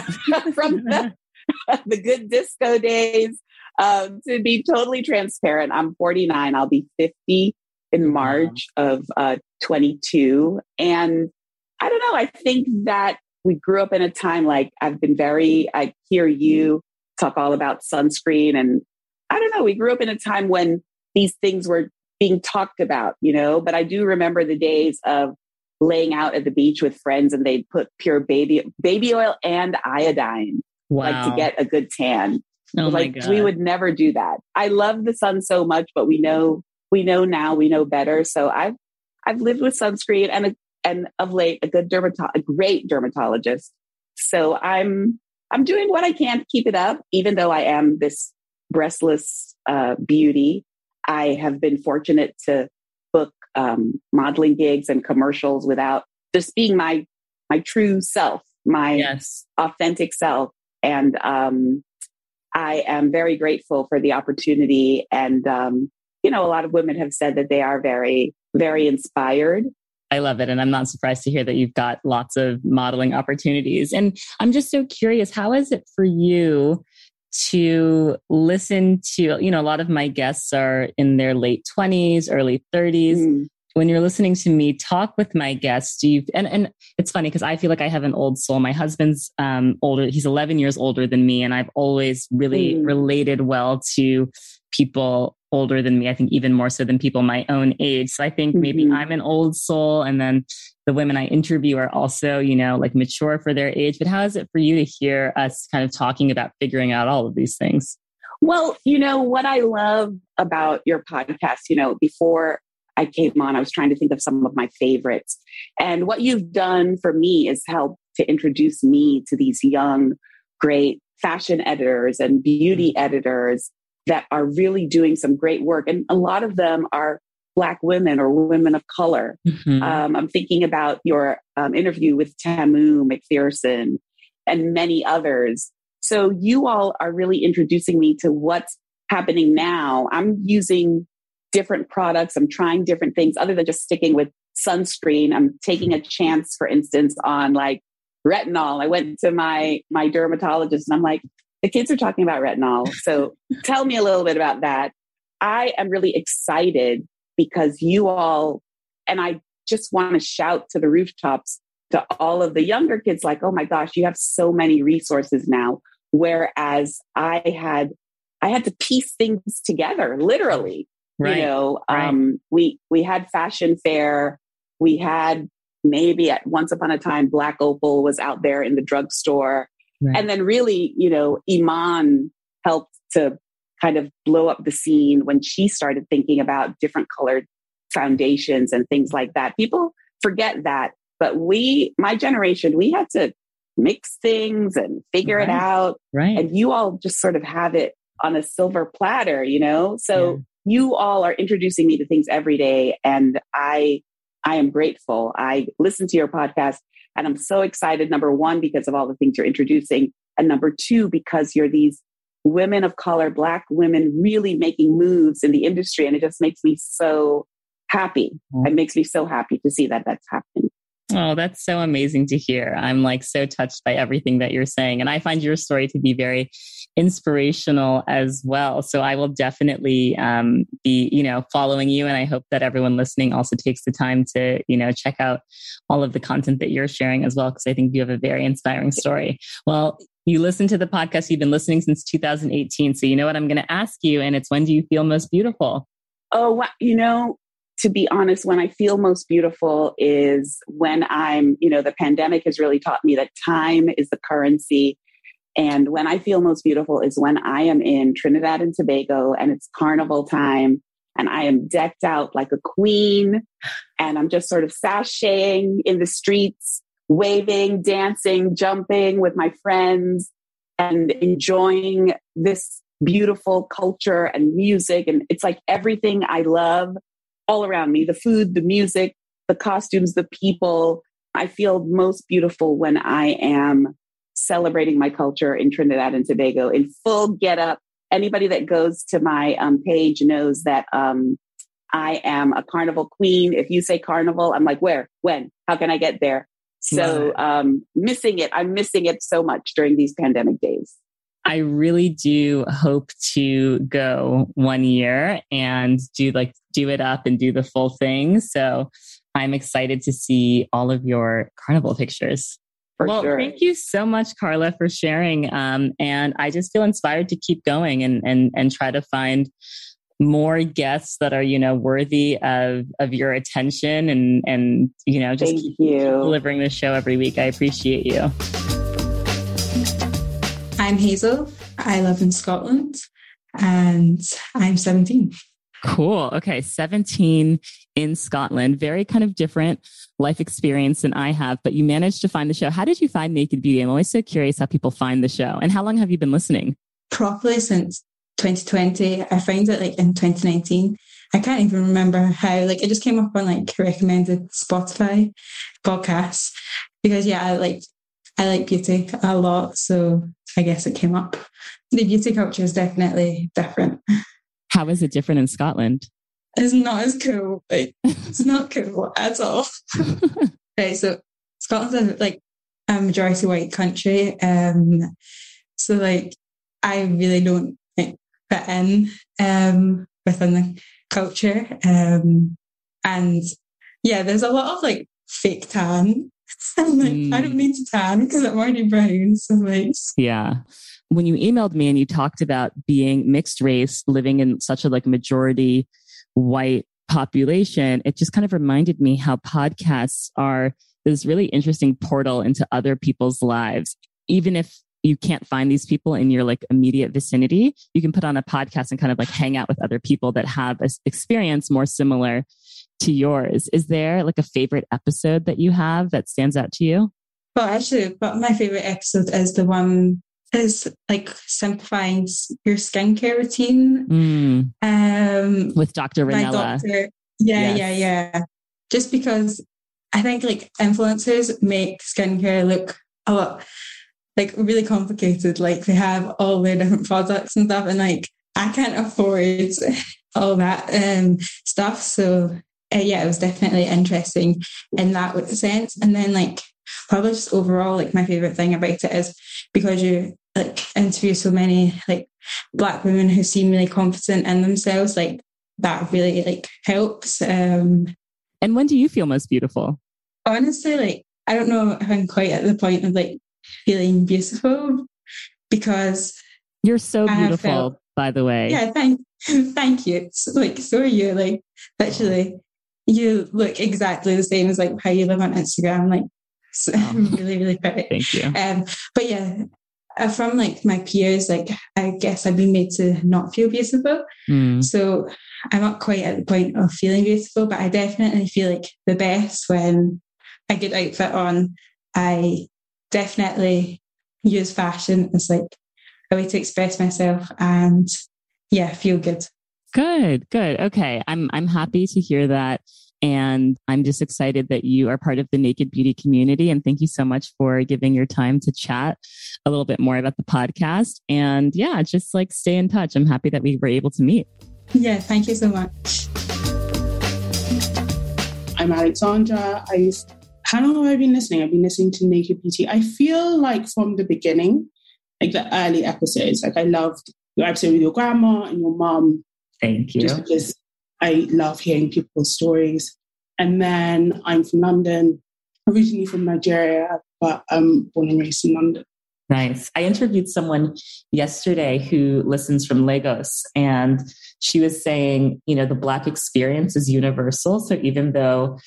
from the, the, good disco days. Um, to be totally transparent, I'm 49. I'll be 50 in March of uh, 22. And I don't know, I think that we grew up in a time like I've been very, I hear you talk all about sunscreen. And I don't know, we grew up in a time when these things were being talked about, you know, but I do remember the days of laying out at the beach with friends and they'd put pure baby baby oil and iodine wow. like to get a good tan. Oh like God. we would never do that. I love the sun so much, but we know we know now we know better. So I've I've lived with sunscreen and a, and of late a good dermato- a great dermatologist. So I'm I'm doing what I can to keep it up, even though I am this breastless uh, beauty. I have been fortunate to book um, modeling gigs and commercials without just being my my true self, my yes. authentic self. And um, I am very grateful for the opportunity. And um, you know, a lot of women have said that they are very, very inspired I love it. And I'm not surprised to hear that you've got lots of modeling opportunities. And I'm just so curious, how is it for you to listen to, you know, a lot of my guests are in their late 20s, early 30s. Mm. When you're listening to me talk with my guests, do you, and, and it's funny because I feel like I have an old soul. My husband's um, older, he's 11 years older than me, and I've always really mm. related well to people older than me. I think even more so than people my own age. So I think mm-hmm. maybe I'm an old soul. And then the women I interview are also, you know, like mature for their age. But how is it for you to hear us kind of talking about figuring out all of these things? Well, you know, what I love about your podcast, you know, before I came on, I was trying to think of some of my favorites. And what you've done for me is help to introduce me to these young, great fashion editors and beauty mm-hmm. editors that are really doing some great work. And a lot of them are Black women or women of color. Mm-hmm. Um, I'm thinking about your um, interview with Tamu McPherson and many others. So you all are really introducing me to what's happening now. I'm using different products. I'm trying different things other than just sticking with sunscreen. I'm taking a chance, for instance, on like retinol. I went to my my dermatologist and I'm like, the kids are talking about retinol. So tell me a little bit about that. I am really excited because you all, and I just want to shout to the rooftops to all of the younger kids like, oh my gosh, you have so many resources now. Whereas I had, I had to piece things together, literally. Right. You know, right. um, we we had fashion fair. We had maybe at once upon a time, Black Opal was out there in the drugstore. Right. And then really, you know, Iman helped to kind of blow up the scene when she started thinking about different colored foundations and things like that. People forget that. But we, my generation, we had to mix things and figure right. it out. Right. And you all just sort of have it on a silver platter, you know? So yeah. you all are introducing me to things every day. And I, I am grateful. I listen to your podcast and I'm so excited, number one, because of all the things you're introducing. And number two, because you're these women of color, Black women really making moves in the industry. And it just makes me so happy. Mm-hmm. It makes me so happy to see that that's happening. Oh, that's so amazing to hear. I'm like so touched by everything that you're saying. And I find your story to be very inspirational as well. So I will definitely um, be, you know, following you. And I hope that everyone listening also takes the time to, you know, check out all of the content that you're sharing as well, because I think you have a very inspiring story. Well, you listen to the podcast, you've been listening since 2018. So you know what I'm going to ask you, and it's when do you feel most beautiful? Oh, you know, to be honest, when I feel most beautiful is when I'm, you know, the pandemic has really taught me that time is the currency. And when I feel most beautiful is when I am in Trinidad and Tobago and it's carnival time and I am decked out like a queen and I'm just sort of sashaying in the streets, waving, dancing, jumping with my friends and enjoying this beautiful culture and music. And it's like everything I love all around me the food, the music, the costumes, the people. I feel most beautiful when I am celebrating my culture in Trinidad and Tobago in full get up. Anybody that goes to my um, page knows that um, I am a carnival queen. If you say carnival, I'm like, where, when, how can I get there? So, um, missing it. I'm missing it so much during these pandemic days. I really do hope to go one year and do like do it up and do the full thing. So I'm excited to see all of your carnival pictures. For well, sure. thank you so much, Carla, for sharing. Um, and I just feel inspired to keep going and and and try to find more guests that are you know worthy of of your attention and and you know just keep, keep delivering the show every week. I appreciate you. I'm Hazel. I live in Scotland and I'm 17. Cool. Okay. 17 in Scotland. Very kind of different life experience than I have, but you managed to find the show. How did you find Naked Beauty? I'm always so curious how people find the show. And how long have you been listening? Properly since 2020. I found it like in 2019. I can't even remember how, like, it just came up on like recommended Spotify podcasts because, yeah, I like, I like beauty a lot. So I guess it came up. The beauty culture is definitely different. How is it different in Scotland? It's not as cool. Like, it's not cool at all. right. So Scotland's a, like a majority white country. Um, so like I really don't like, fit in um, within the culture. Um, and yeah, there's a lot of like fake tan. I'm like, mm. I don't need to tan because I'm already brown. So like, yeah. When you emailed me and you talked about being mixed race, living in such a like majority white population, it just kind of reminded me how podcasts are this really interesting portal into other people's lives. Even if you can't find these people in your like immediate vicinity, you can put on a podcast and kind of like hang out with other people that have an experience more similar to yours. Is there like a favorite episode that you have that stands out to you? Well, actually, but my favorite episode is the one is like simplifying your skincare routine. Mm. Um, with Dr. Ranella. Doctor, yeah, yes. yeah, yeah. Just because I think like influencers make skincare look a lot like really complicated. Like they have all their different products and stuff, and like I can't afford all that um, stuff. So uh, yeah, it was definitely interesting in that sense. And then like probably just overall, like my favorite thing about it is because you like interview so many like black women who seem really confident in themselves. Like that really like helps. Um, and when do you feel most beautiful? Honestly, like I don't know if I'm quite at the point of like feeling beautiful because you're so beautiful, felt, by the way. Yeah, thank thank you. like so are you. Like literally, you look exactly the same as like how you live on Instagram. Like so, oh. really, really pretty. Thank you. Um, but yeah, uh, from like my peers, like I guess I've been made to not feel beautiful. Mm. So I'm not quite at the point of feeling beautiful, but I definitely feel like the best when a good outfit on. I definitely use fashion as like a way to express myself and yeah, feel good. Good, good. Okay. I'm I'm happy to hear that. And I'm just excited that you are part of the Naked Beauty community. And thank you so much for giving your time to chat a little bit more about the podcast. And yeah, just like stay in touch. I'm happy that we were able to meet. Yeah, thank you so much. I'm Alexandra. I how long have I been listening? I've been listening to Naked Beauty. I feel like from the beginning, like the early episodes, like I loved your episode with your grandma and your mom. Thank you. Just because I love hearing people's stories. And then I'm from London, originally from Nigeria, but I'm born and raised in London. Nice. I interviewed someone yesterday who listens from Lagos, and she was saying, you know, the Black experience is universal. So even though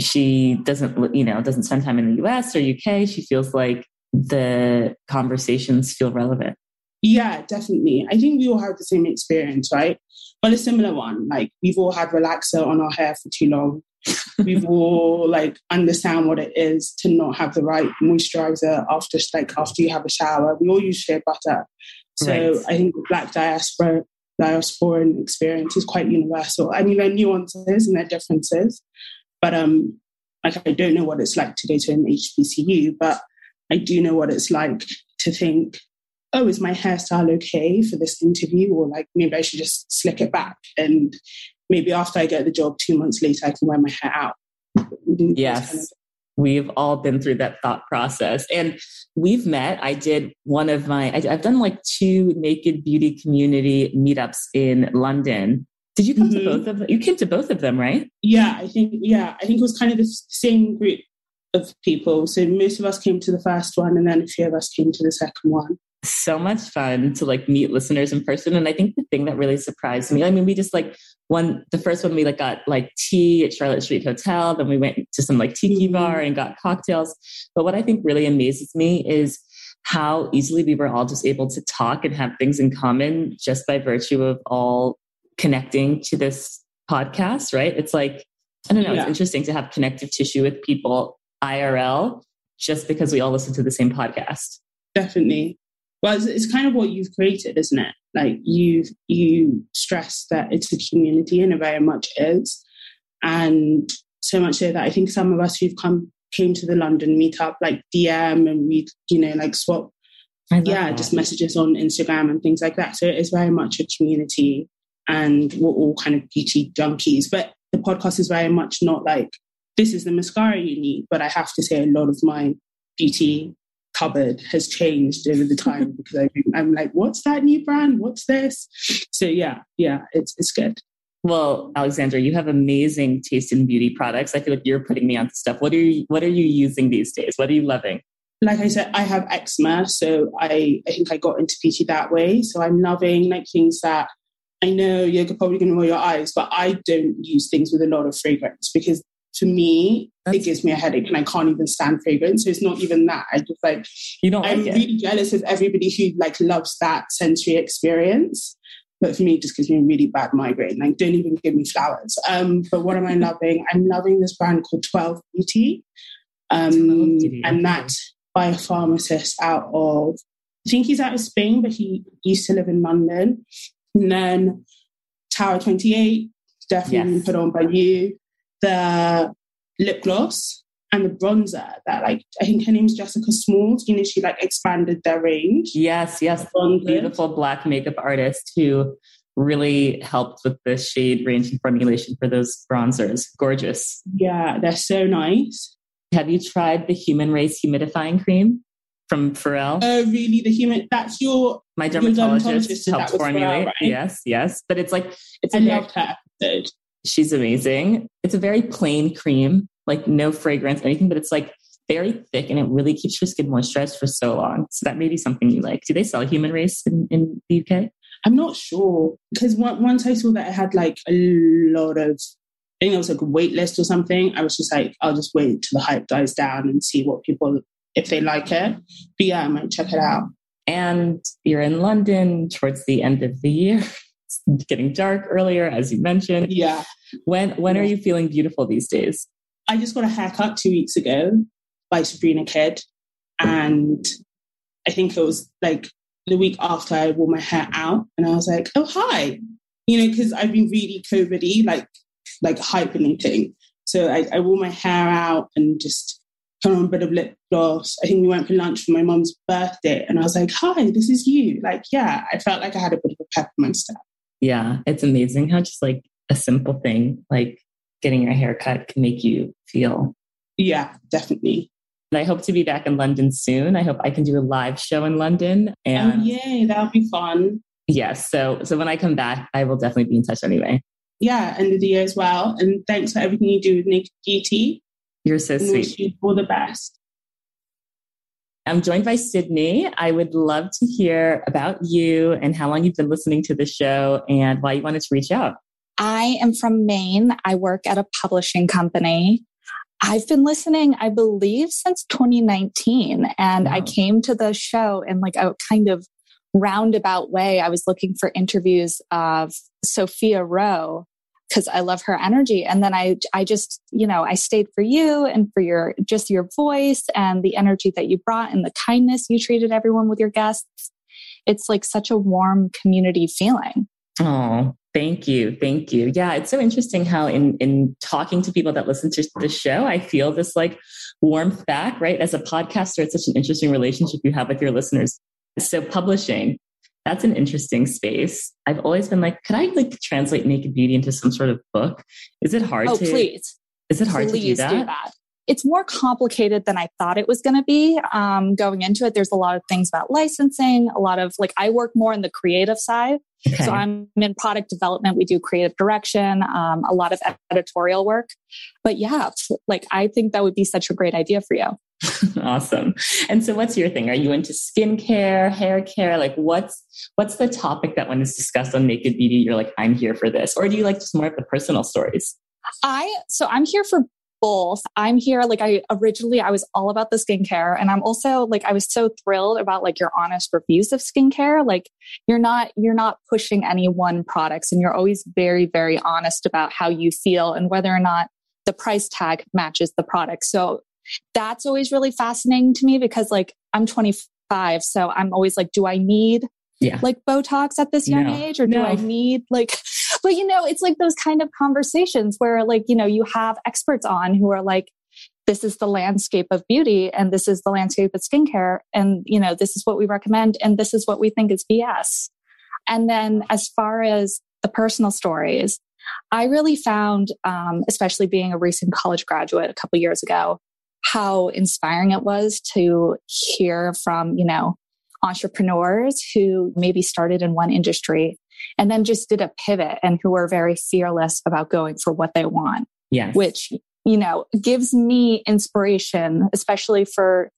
she doesn't you know doesn't spend time in the us or uk she feels like the conversations feel relevant yeah definitely i think we all have the same experience right but a similar one like we've all had relaxer on our hair for too long. We've all like understand what it is to not have the right moisturizer after like after you have a shower. We all use shea butter. So right. i think the black diaspora diasporan experience is quite universal. I mean there are nuances and there are differences but um, like I don't know what it's like to go to an HBCU, but I do know what it's like to think, oh, is my hairstyle okay for this interview? Or like maybe I should just slick it back. And maybe after I get the job two months later, I can wear my hair out. Yes. Kind of we've all been through that thought process and we've met i did one of my I, have done like two naked beauty community meetups in london did you come mm-hmm. to both of them? You came to both of them, right? Yeah, I think yeah, I think it was kind of the same group of people. So most of us came to the first one, and then a few of us came to the second one. So much fun to like meet listeners in person, and I think the thing that really surprised me. I mean, we just like one the first one we like got like tea at Charlotte Street Hotel. Then we went to some like tiki mm-hmm. bar and got cocktails. But what I think really amazes me is how easily we were all just able to talk and have things in common just by virtue of all connecting to this podcast, right? It's like, I don't know, yeah. it's interesting to have connective tissue with people IRL just because we all listen to the same podcast. Definitely. Well, it's, it's kind of what you've created, isn't it? Like you you stress that it's a community, and it very much is, and so much so that I think some of us who've come came to the London meetup like DM and we you know like swap yeah that. just messages on Instagram and things like that. So it is very much a community and we're all kind of beauty junkies. But the podcast is very much not like this is the mascara you need. But I have to say, a lot of my beauty cupboard has changed over the time because I, I'm like, what's that new brand? What's this? So yeah, yeah, it's it's good. Well, Alexandra, you have amazing taste in beauty products. I feel like you're putting me onto stuff. What are you What are you using these days? What are you loving? Like I said, I have eczema, so I I think I got into beauty that way. So I'm loving like things that I know you're probably going to roll your eyes, but I don't use things with a lot of fragrance because to me, That's... it gives me a headache and I can't even stand fragrance. So it's not even that. I just like, you don't I'm like really jealous of everybody who like loves that sensory experience. But for me, it just gives me a really bad migraine. Like, don't even give me flowers. Um, but what am I loving? I'm loving this brand called 12 Beauty. Um, 12 Beauty. And that by a pharmacist out of, I think he's out of Spain, but he used to live in London. And then Tower 28, definitely yes. put on by you the lip gloss and the bronzer that like I think her name's Jessica Smalls. You know, she like expanded their range. Yes, yes. Beautiful black makeup artist who really helped with the shade range and formulation for those bronzers. Gorgeous. Yeah, they're so nice. Have you tried the Human Race humidifying cream from Pharrell? Oh, really? The human that's your my dermatologist, dermatologist helped formulate. Pharrell, right? Yes, yes. But it's like it's I loved her episode. She's amazing. It's a very plain cream, like no fragrance, anything, but it's like very thick and it really keeps your skin moisturized for so long. So that may be something you like. Do they sell Human Race in, in the UK? I'm not sure because one, once I saw that it had like a lot of, I think it was like a wait list or something. I was just like, I'll just wait till the hype dies down and see what people, if they like it. But yeah, I might check it out. And you're in London towards the end of the year. It's getting dark earlier, as you mentioned. Yeah. When when are you feeling beautiful these days? I just got a haircut two weeks ago by Sabrina Kidd. And I think it was like the week after I wore my hair out and I was like, oh hi. You know, because I've been really COVID like like hyperlinking. So I, I wore my hair out and just put on a bit of lip gloss. I think we went for lunch for my mom's birthday and I was like, hi, this is you. Like, yeah, I felt like I had a bit of a pep in my step. Yeah, it's amazing how just like a simple thing like getting your hair cut can make you feel. Yeah, definitely. And I hope to be back in London soon. I hope I can do a live show in London. Oh, and oh, yay, that'll be fun. Yes. So so when I come back, I will definitely be in touch anyway. Yeah, end of the year as well. And thanks for everything you do with Naked Beauty. You're so sweet. Wish you all the best. I'm joined by Sydney. I would love to hear about you and how long you've been listening to the show and why you wanted to reach out. I am from Maine. I work at a publishing company. I've been listening, I believe, since 2019. And wow. I came to the show in like a kind of roundabout way. I was looking for interviews of Sophia Roe, because I love her energy. And then I, I just, you know, I stayed for you and for your, just your voice and the energy that you brought and the kindness you treated everyone with your guests. It's like such a warm community feeling. Oh, thank you. Thank you. Yeah. It's so interesting how in, in talking to people that listen to the show, I feel this like warmth back, right? As a podcaster, it's such an interesting relationship you have with your listeners. So publishing, that's an interesting space. I've always been like, could I like translate Naked Beauty into some sort of book? Is it hard oh, to? please. Is it hard please to do that? do that? It's more complicated than I thought it was going to be. Um, going into it, there's a lot of things about licensing, a lot of like, I work more in the creative side. Okay. So I'm in product development. We do creative direction, um, a lot of editorial work. But yeah, like I think that would be such a great idea for you. awesome. And so what's your thing? Are you into skincare, hair care? Like what's what's the topic that when is discussed on Naked Beauty, you're like, I'm here for this? Or do you like just more of the personal stories? I so I'm here for both. I'm here like I originally I was all about the skincare and I'm also like I was so thrilled about like your honest reviews of skincare. Like you're not you're not pushing any one products and you're always very very honest about how you feel and whether or not the price tag matches the product. So that's always really fascinating to me because like I'm 25, so I'm always like, do I need yeah. like Botox at this young no. age or do no. I need like, but you know, it's like those kind of conversations where like, you know, you have experts on who are like, this is the landscape of beauty and this is the landscape of skincare. And, you know, this is what we recommend and this is what we think is BS. And then as far as the personal stories, I really found, um, especially being a recent college graduate a couple years ago, how inspiring it was to hear from, you know, entrepreneurs who maybe started in one industry and then just did a pivot and who are very fearless about going for what they want. Yes. Which, you know, gives me inspiration, especially for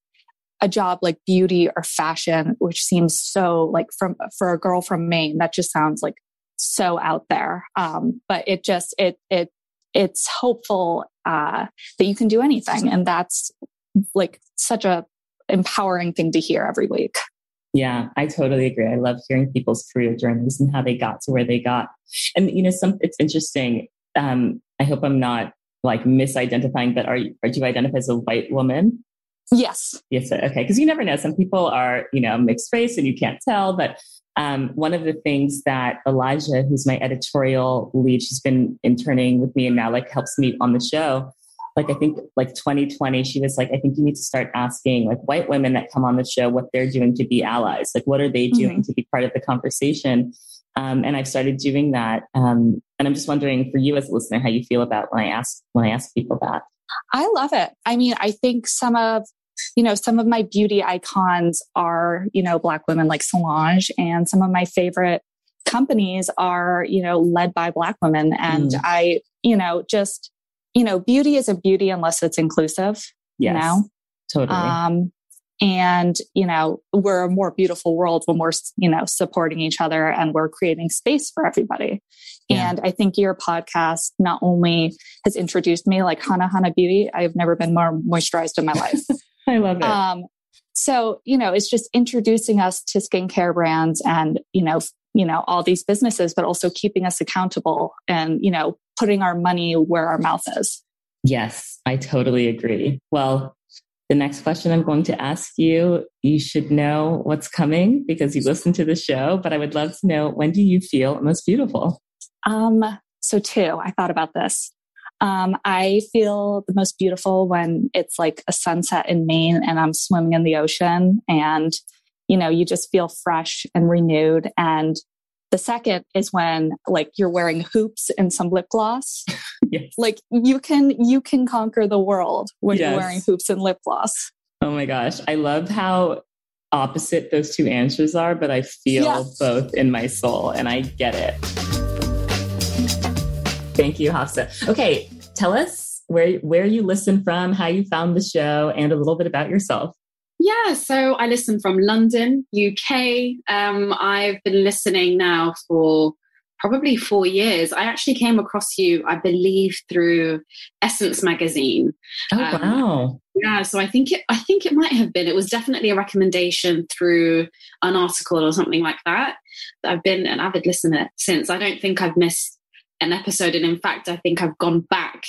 a job like beauty or fashion, which seems so like from for a girl from Maine, that just sounds like so out there. Um, but it just it it it's hopeful uh, that you can do anything, and that's like such a empowering thing to hear every week. Yeah, I totally agree. I love hearing people's career journeys and how they got to where they got. And you know, some it's interesting. Um, I hope I'm not like misidentifying, but are you, are you identify as a white woman? Yes. Yes. Okay. Because you never know. Some people are, you know, mixed race and you can't tell. But um, one of the things that Elijah, who's my editorial lead, she's been interning with me and now like helps me on the show. Like I think like 2020, she was like, I think you need to start asking like white women that come on the show what they're doing to be allies. Like what are they doing mm-hmm. to be part of the conversation? Um, and I've started doing that. Um, and I'm just wondering for you as a listener, how you feel about when I ask when I ask people that. I love it. I mean, I think some of you know, some of my beauty icons are, you know, Black women like Solange, and some of my favorite companies are, you know, led by Black women. And mm. I, you know, just, you know, beauty is a beauty unless it's inclusive, yes, you know? Totally. Um, and, you know, we're a more beautiful world when we're, you know, supporting each other and we're creating space for everybody. Yeah. And I think your podcast not only has introduced me like Hana Hana Beauty, I've never been more moisturized in my life. I love it. Um, so, you know, it's just introducing us to skincare brands and, you know, you know, all these businesses, but also keeping us accountable and, you know, putting our money where our mouth is. Yes, I totally agree. Well, the next question I'm going to ask you, you should know what's coming because you listen to the show, but I would love to know when do you feel most beautiful? Um, so two, I thought about this. Um, I feel the most beautiful when it's like a sunset in Maine and I'm swimming in the ocean and, you know, you just feel fresh and renewed. And the second is when like you're wearing hoops and some lip gloss. yes. Like you can, you can conquer the world when yes. you're wearing hoops and lip gloss. Oh my gosh. I love how opposite those two answers are, but I feel both in my soul and I get it. Thank you, Hafsa. Okay, tell us where where you listen from, how you found the show, and a little bit about yourself. Yeah, so I listen from London, UK. Um, I've been listening now for probably four years. I actually came across you, I believe, through Essence magazine. Oh um, wow! Yeah, so I think it. I think it might have been. It was definitely a recommendation through an article or something like that. I've been an avid listener since. I don't think I've missed an episode. And in fact, I think I've gone back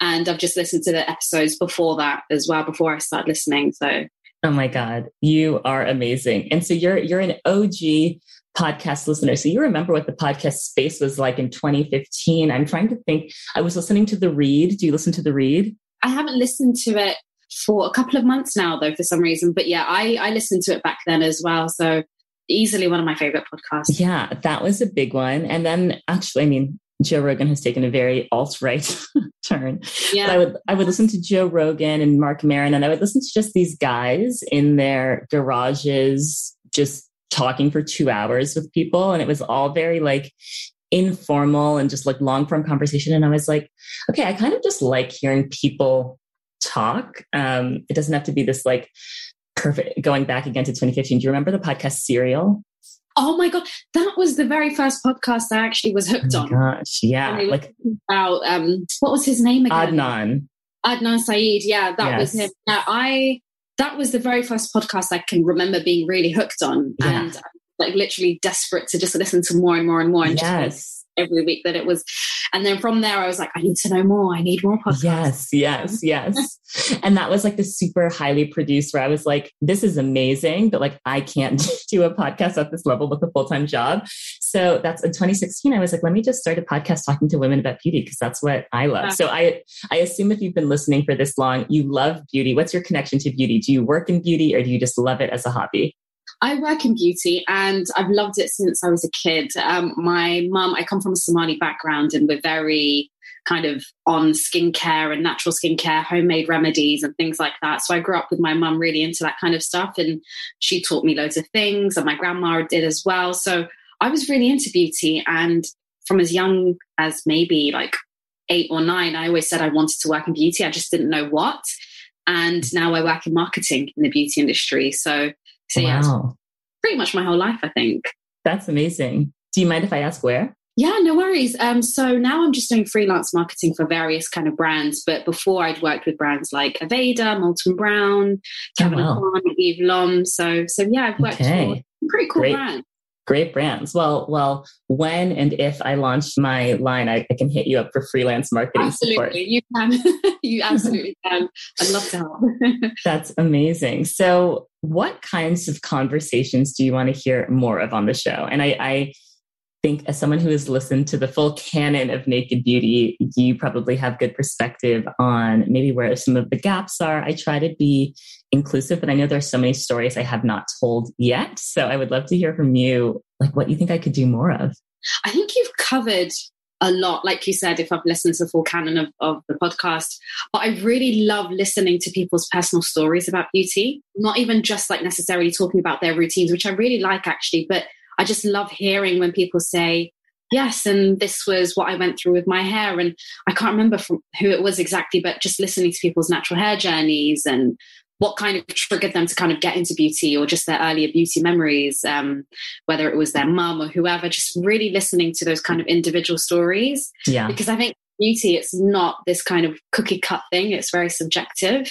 and I've just listened to the episodes before that as well, before I started listening. So Oh my God, you are amazing. And so you're you're an OG podcast listener. So you remember what the podcast space was like in 2015. I'm trying to think. I was listening to the read. Do you listen to the read? I haven't listened to it for a couple of months now though for some reason. But yeah, I, I listened to it back then as well. So easily one of my favorite podcasts. Yeah, that was a big one. And then actually, I mean, Joe Rogan has taken a very alt right turn. Yeah. But I would I would listen to Joe Rogan and Marc Maron, and I would listen to just these guys in their garages, just talking for two hours with people, and it was all very like informal and just like long form conversation. And I was like, okay, I kind of just like hearing people talk. Um, it doesn't have to be this like perfect. Going back again to 2015, do you remember the podcast Serial? Oh my god, that was the very first podcast I actually was hooked oh on. Gosh, yeah, like about um, what was his name again? Adnan. Adnan Syed. Yeah, that yes. was him. Now, I that was the very first podcast I can remember being really hooked on, yeah. and like literally desperate to just listen to more and more and more. And yes. Every week that it was. And then from there, I was like, I need to know more. I need more podcasts. Yes, yes, yes. and that was like the super highly produced where I was like, this is amazing, but like, I can't do a podcast at this level with a full time job. So that's in 2016. I was like, let me just start a podcast talking to women about beauty because that's what I love. Yeah. So I, I assume if you've been listening for this long, you love beauty. What's your connection to beauty? Do you work in beauty or do you just love it as a hobby? I work in beauty and I've loved it since I was a kid. Um, my mum, I come from a Somali background and we're very kind of on skincare and natural skincare, homemade remedies and things like that. So I grew up with my mum really into that kind of stuff and she taught me loads of things and my grandma did as well. So I was really into beauty and from as young as maybe like eight or nine, I always said I wanted to work in beauty. I just didn't know what. And now I work in marketing in the beauty industry. So, so wow. yeah, pretty much my whole life, I think. That's amazing. Do you mind if I ask where? Yeah, no worries. Um, so now I'm just doing freelance marketing for various kind of brands. But before I'd worked with brands like Aveda, Molton Brown, Kevin oh, wow. Eve Lom. So, so yeah, I've worked okay. for pretty cool Great. brands great brands. Well, well, when and if I launch my line, I, I can hit you up for freelance marketing absolutely. support. You can. you absolutely can. I'd love to help. That's amazing. So, what kinds of conversations do you want to hear more of on the show? And I, I think as someone who has listened to the full canon of naked beauty you probably have good perspective on maybe where some of the gaps are i try to be inclusive but i know there's so many stories i have not told yet so i would love to hear from you like what you think i could do more of i think you've covered a lot, like you said, if I've listened to the full canon of, of the podcast. But I really love listening to people's personal stories about beauty, not even just like necessarily talking about their routines, which I really like actually, but I just love hearing when people say, yes, and this was what I went through with my hair. And I can't remember from who it was exactly, but just listening to people's natural hair journeys and what kind of triggered them to kind of get into beauty or just their earlier beauty memories, um, whether it was their mum or whoever, just really listening to those kind of individual stories. Yeah. Because I think beauty, it's not this kind of cookie cut thing, it's very subjective.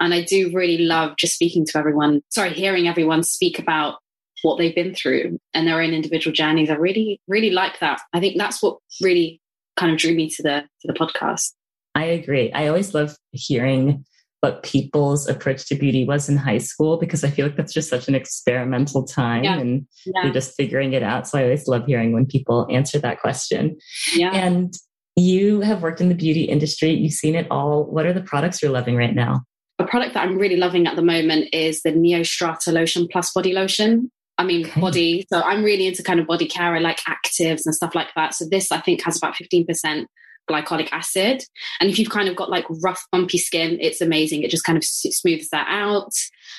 And I do really love just speaking to everyone, sorry, hearing everyone speak about what they've been through and their own individual journeys. I really, really like that. I think that's what really kind of drew me to the to the podcast. I agree. I always love hearing what people's approach to beauty was in high school because I feel like that's just such an experimental time yeah. and yeah. you're just figuring it out. So I always love hearing when people answer that question. Yeah. And you have worked in the beauty industry, you've seen it all. What are the products you're loving right now? A product that I'm really loving at the moment is the Neostrata Lotion Plus Body Lotion. I mean, okay. body. So I'm really into kind of body care. I like actives and stuff like that. So this, I think, has about 15% glycolic acid. And if you've kind of got like rough, bumpy skin, it's amazing. It just kind of smooths that out.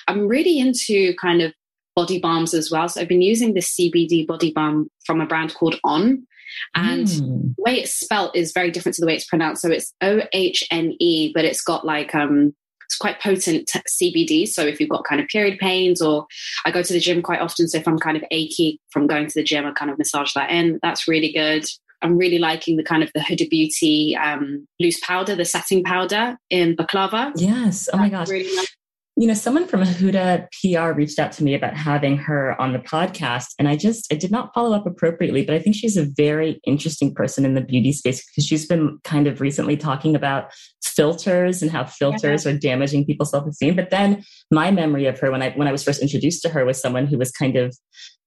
I'm really into kind of body balms as well. So I've been using this CBD body balm from a brand called On. And mm. the way it's spelt is very different to the way it's pronounced. So it's O H N E, but it's got like um it's quite potent CBD. So if you've got kind of period pains, or I go to the gym quite often, so if I'm kind of achy from going to the gym, I kind of massage that in. That's really good. I'm really liking the kind of the Huda Beauty um, loose powder, the setting powder in baklava. Yes. Oh my gosh. Really nice you know, someone from Huda PR reached out to me about having her on the podcast, and I just I did not follow up appropriately, but I think she's a very interesting person in the beauty space because she's been kind of recently talking about filters and how filters yeah. are damaging people's self-esteem. But then my memory of her when I when I was first introduced to her was someone who was kind of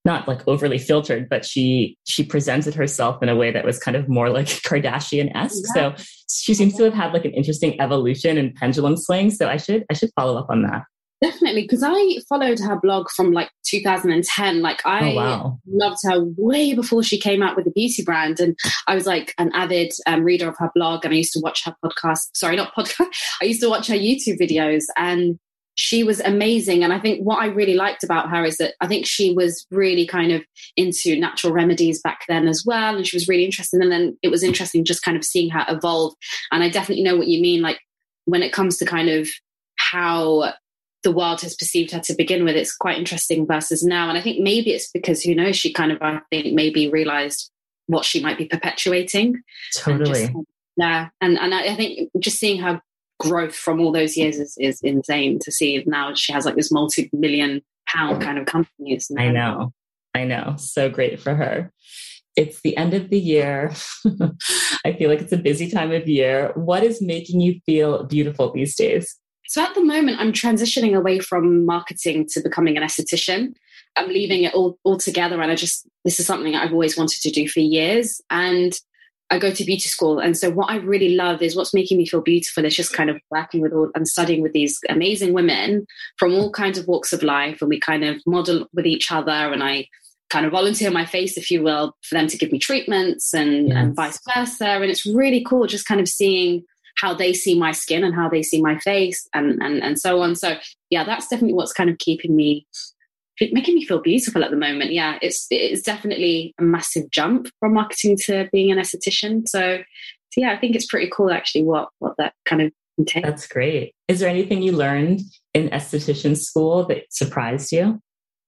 not like overly filtered, but she she presented herself in a way that was kind of more like Kardashian esque. Yeah. So she seems to have had like an interesting evolution and pendulum swing. So I should I should follow up on that. Definitely, because I followed her blog from like 2010. Like I oh, wow. loved her way before she came out with the beauty brand, and I was like an avid um, reader of her blog, and I used to watch her podcast. Sorry, not podcast. I used to watch her YouTube videos, and she was amazing. And I think what I really liked about her is that I think she was really kind of into natural remedies back then as well. And she was really interested. And then it was interesting just kind of seeing her evolve. And I definitely know what you mean. Like when it comes to kind of how the world has perceived her to begin with, it's quite interesting versus now. And I think maybe it's because who knows, she kind of, I think, maybe realized what she might be perpetuating. Totally. And just, yeah. And, and I think just seeing her growth from all those years is, is insane to see now she has like this multi-million pound kind of company. It's I know. I know. So great for her. It's the end of the year. I feel like it's a busy time of year. What is making you feel beautiful these days? So at the moment, I'm transitioning away from marketing to becoming an esthetician. I'm leaving it all, all together. And I just, this is something I've always wanted to do for years. And I go to beauty school. And so what I really love is what's making me feel beautiful is just kind of working with all and studying with these amazing women from all kinds of walks of life. And we kind of model with each other. And I kind of volunteer my face, if you will, for them to give me treatments and, yes. and vice versa. And it's really cool just kind of seeing how they see my skin and how they see my face and, and, and so on. So yeah, that's definitely what's kind of keeping me making me feel beautiful at the moment. Yeah, it's it's definitely a massive jump from marketing to being an esthetician. So, so yeah, I think it's pretty cool actually what what that kind of entails. That's great. Is there anything you learned in esthetician school that surprised you?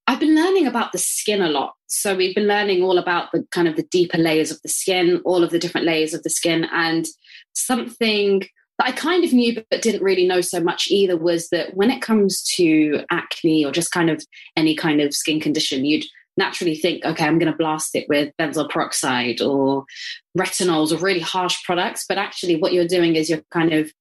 I've been learning about the skin a lot. So we've been learning all about the kind of the deeper layers of the skin, all of the different layers of the skin, and something that I kind of knew but didn't really know so much either was that when it comes to acne or just kind of any kind of skin condition, you'd naturally think, okay, I'm going to blast it with benzoyl peroxide or retinols or really harsh products. But actually, what you're doing is you're kind of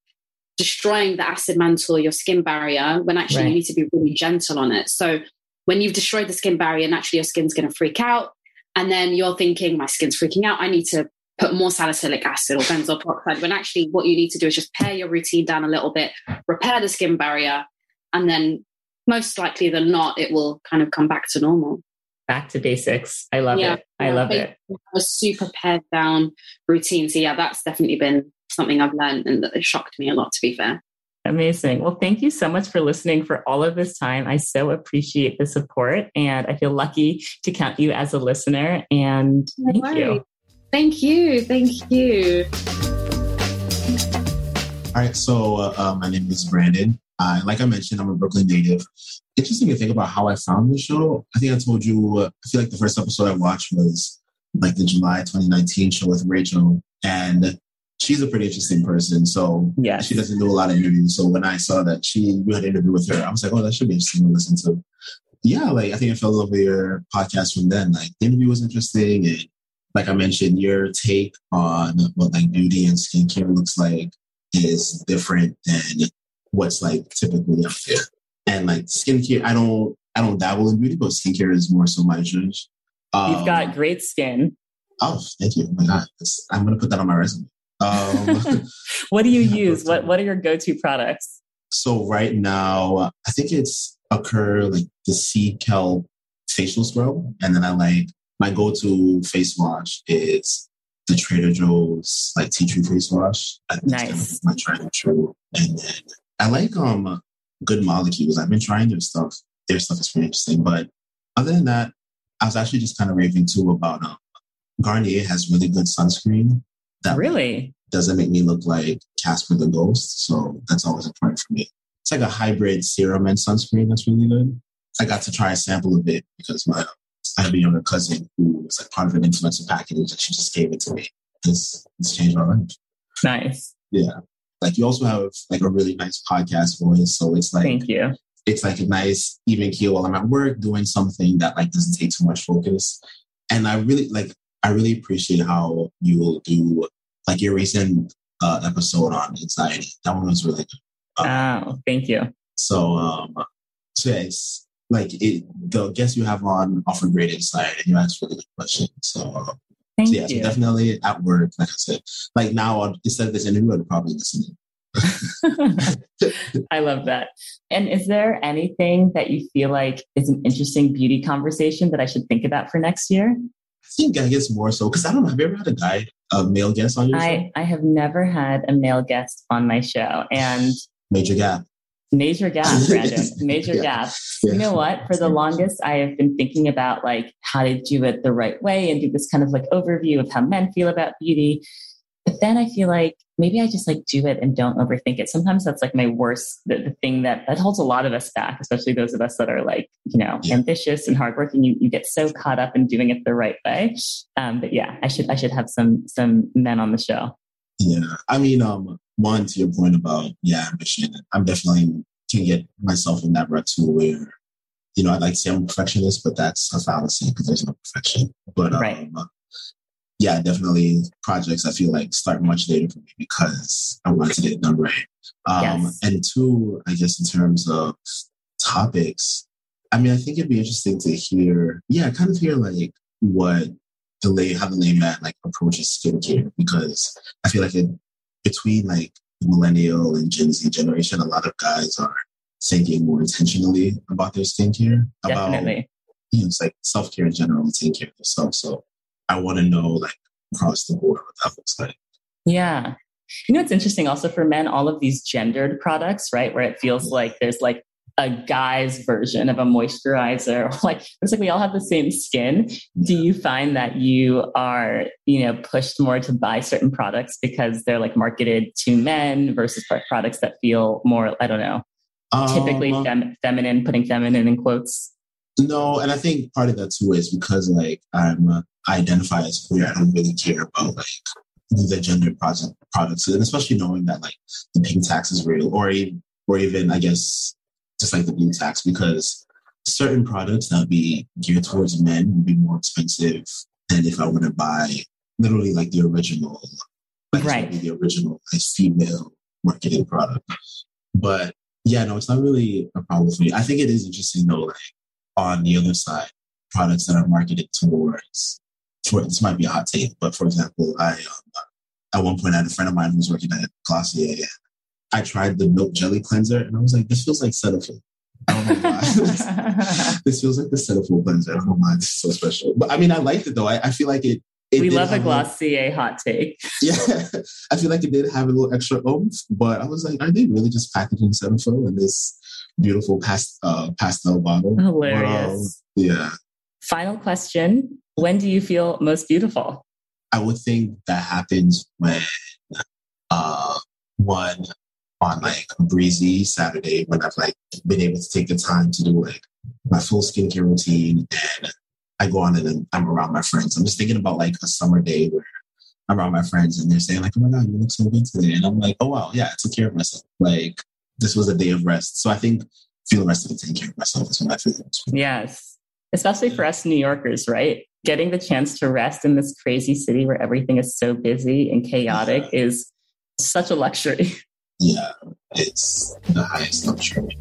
destroying the acid mantle, your skin barrier, when actually right. you need to be really gentle on it. So when you've destroyed the skin barrier, naturally your skin's going to freak out. And then you're thinking, my skin's freaking out. I need to put more salicylic acid or benzoyl peroxide when actually what you need to do is just pare your routine down a little bit, repair the skin barrier, and then most likely than not, it will kind of come back to normal. Back to basics. I love yeah, it. I love it. A super pared down routine. So yeah, that's definitely been something I've learned and that shocked me a lot, to be fair. Amazing. Well, thank you so much for listening for all of this time. I so appreciate the support and I feel lucky to count you as a listener. And thank you. Thank you. Thank you. All right. So, uh, uh, my name is Brandon. Uh, like I mentioned, I'm a Brooklyn native. Interesting to think about how I found the show. I think I told you, uh, I feel like the first episode I watched was like the July 2019 show with Rachel. And she's a pretty interesting person. So yeah, she doesn't do a lot of interviews. So when I saw that she we had an interview with her, I was like, oh, that should be interesting to listen to. Yeah, like I think I fell in love with your podcast from then. Like the interview was interesting and like I mentioned, your take on what like beauty and skincare looks like is different than what's like typically out there. And like skincare, I don't I don't dabble in beauty, but skincare is more so my judge. Um, You've got um, great skin. Oh, thank you. Oh my God, I'm gonna put that on my resume. Um, what do you use? What What are your go to products? So right now, I think it's Acure like the sea kelp facial scrub, and then I like my go-to face wash is the Trader Joe's like tea tree face wash. I think nice. Kind of my tried and true. And then I like um good molecules. I've been trying their stuff. Their stuff is pretty interesting. But other than that, I was actually just kind of raving too about um Garnier has really good sunscreen. That really doesn't make me look like Casper the Ghost. So that's always important for me. It's like a hybrid serum and sunscreen that's really good. I got to try a sample of it because my I have a younger cousin who was like part of an influencer package and she just gave it to me. This it's changed my life. Nice. Yeah. Like you also have like a really nice podcast voice. So it's like Thank you. It's like a nice even keel while I'm at work doing something that like doesn't take too much focus. And I really like I really appreciate how you will do like your recent uh, episode on anxiety. That one was really good. Um, oh, thank you. So um so yeah, it's like it, the guests you have on offer great insight and you ask really good questions. So, Thank so yeah, you. so definitely at work, like I said, like now instead of this interview, I'd probably listen. I love that. And is there anything that you feel like is an interesting beauty conversation that I should think about for next year? I think I guess more so because I don't know. Have you ever had a guy, a male guest on your I, show? I have never had a male guest on my show, and major gap. Major gap, Brandon. Major yeah. gap. Yeah. You know what? For the longest, I have been thinking about like how to do it the right way and do this kind of like overview of how men feel about beauty. But then I feel like maybe I just like do it and don't overthink it. Sometimes that's like my worst, the, the thing that that holds a lot of us back, especially those of us that are like, you know, yeah. ambitious and hardworking. You, you get so caught up in doing it the right way. Um, but yeah, I should, I should have some, some men on the show. Yeah. I mean, um, one to your point about yeah ambition i'm definitely can get myself in that rut too where you know i'd like to say i'm a perfectionist but that's a fallacy because there's no perfection but right. um, yeah definitely projects i feel like start much later for me because i want to get it done right um, yes. and two i guess in terms of topics i mean i think it'd be interesting to hear yeah kind of hear like what the lay how the layman like approaches skincare because I feel like it between like the millennial and Gen Z generation, a lot of guys are thinking more intentionally about their skincare. Definitely. About you know, it's like self care in general and taking care of yourself. So I want to know like across the board what that looks like. Yeah. You know, it's interesting also for men, all of these gendered products, right? Where it feels like there's like a guy's version of a moisturizer. Like it's like we all have the same skin. Do you find that you are, you know, pushed more to buy certain products because they're like marketed to men versus products that feel more, I don't know, um, typically fem- feminine, putting feminine in quotes? No, and I think part of that too is because like I'm uh, I identify as queer. I don't really care about like the gender project products, and especially knowing that like the pink tax is real, or even, or even I guess just like the blue tax, because certain products that would be geared towards men would be more expensive than if I were to buy literally like the original, like right. the original like female marketing product. But yeah, no, it's not really a problem for me. I think it is interesting though, like on the other side, products that are marketed towards for this might be a hot take, but for example, I um, at one point I had a friend of mine who was working at Glossier. I tried the milk jelly cleanser, and I was like, "This feels like Cetaphil." I don't know why. this feels like the Cetaphil cleanser. I don't know why it's so special, but I mean, I liked it though. I, I feel like it. it we love a Glossier a, hot take. Yeah, I feel like it did have a little extra oomph, but I was like, are they really just packaging Cetaphil in this beautiful past, uh, pastel bottle? Hilarious. Um, yeah. Final question when do you feel most beautiful? I would think that happens when uh, one on like a breezy Saturday when I've like been able to take the time to do like my full skincare routine and I go on and I'm around my friends. I'm just thinking about like a summer day where I'm around my friends and they're saying like, "Oh my god, you look so good today," and I'm like, "Oh wow, yeah, I took care of myself. Like this was a day of rest." So I think feeling rested and taking care of myself is when I feel. Yes, especially for us New Yorkers, right? getting the chance to rest in this crazy city where everything is so busy and chaotic yeah. is such a luxury. Yeah, it's the highest luxury.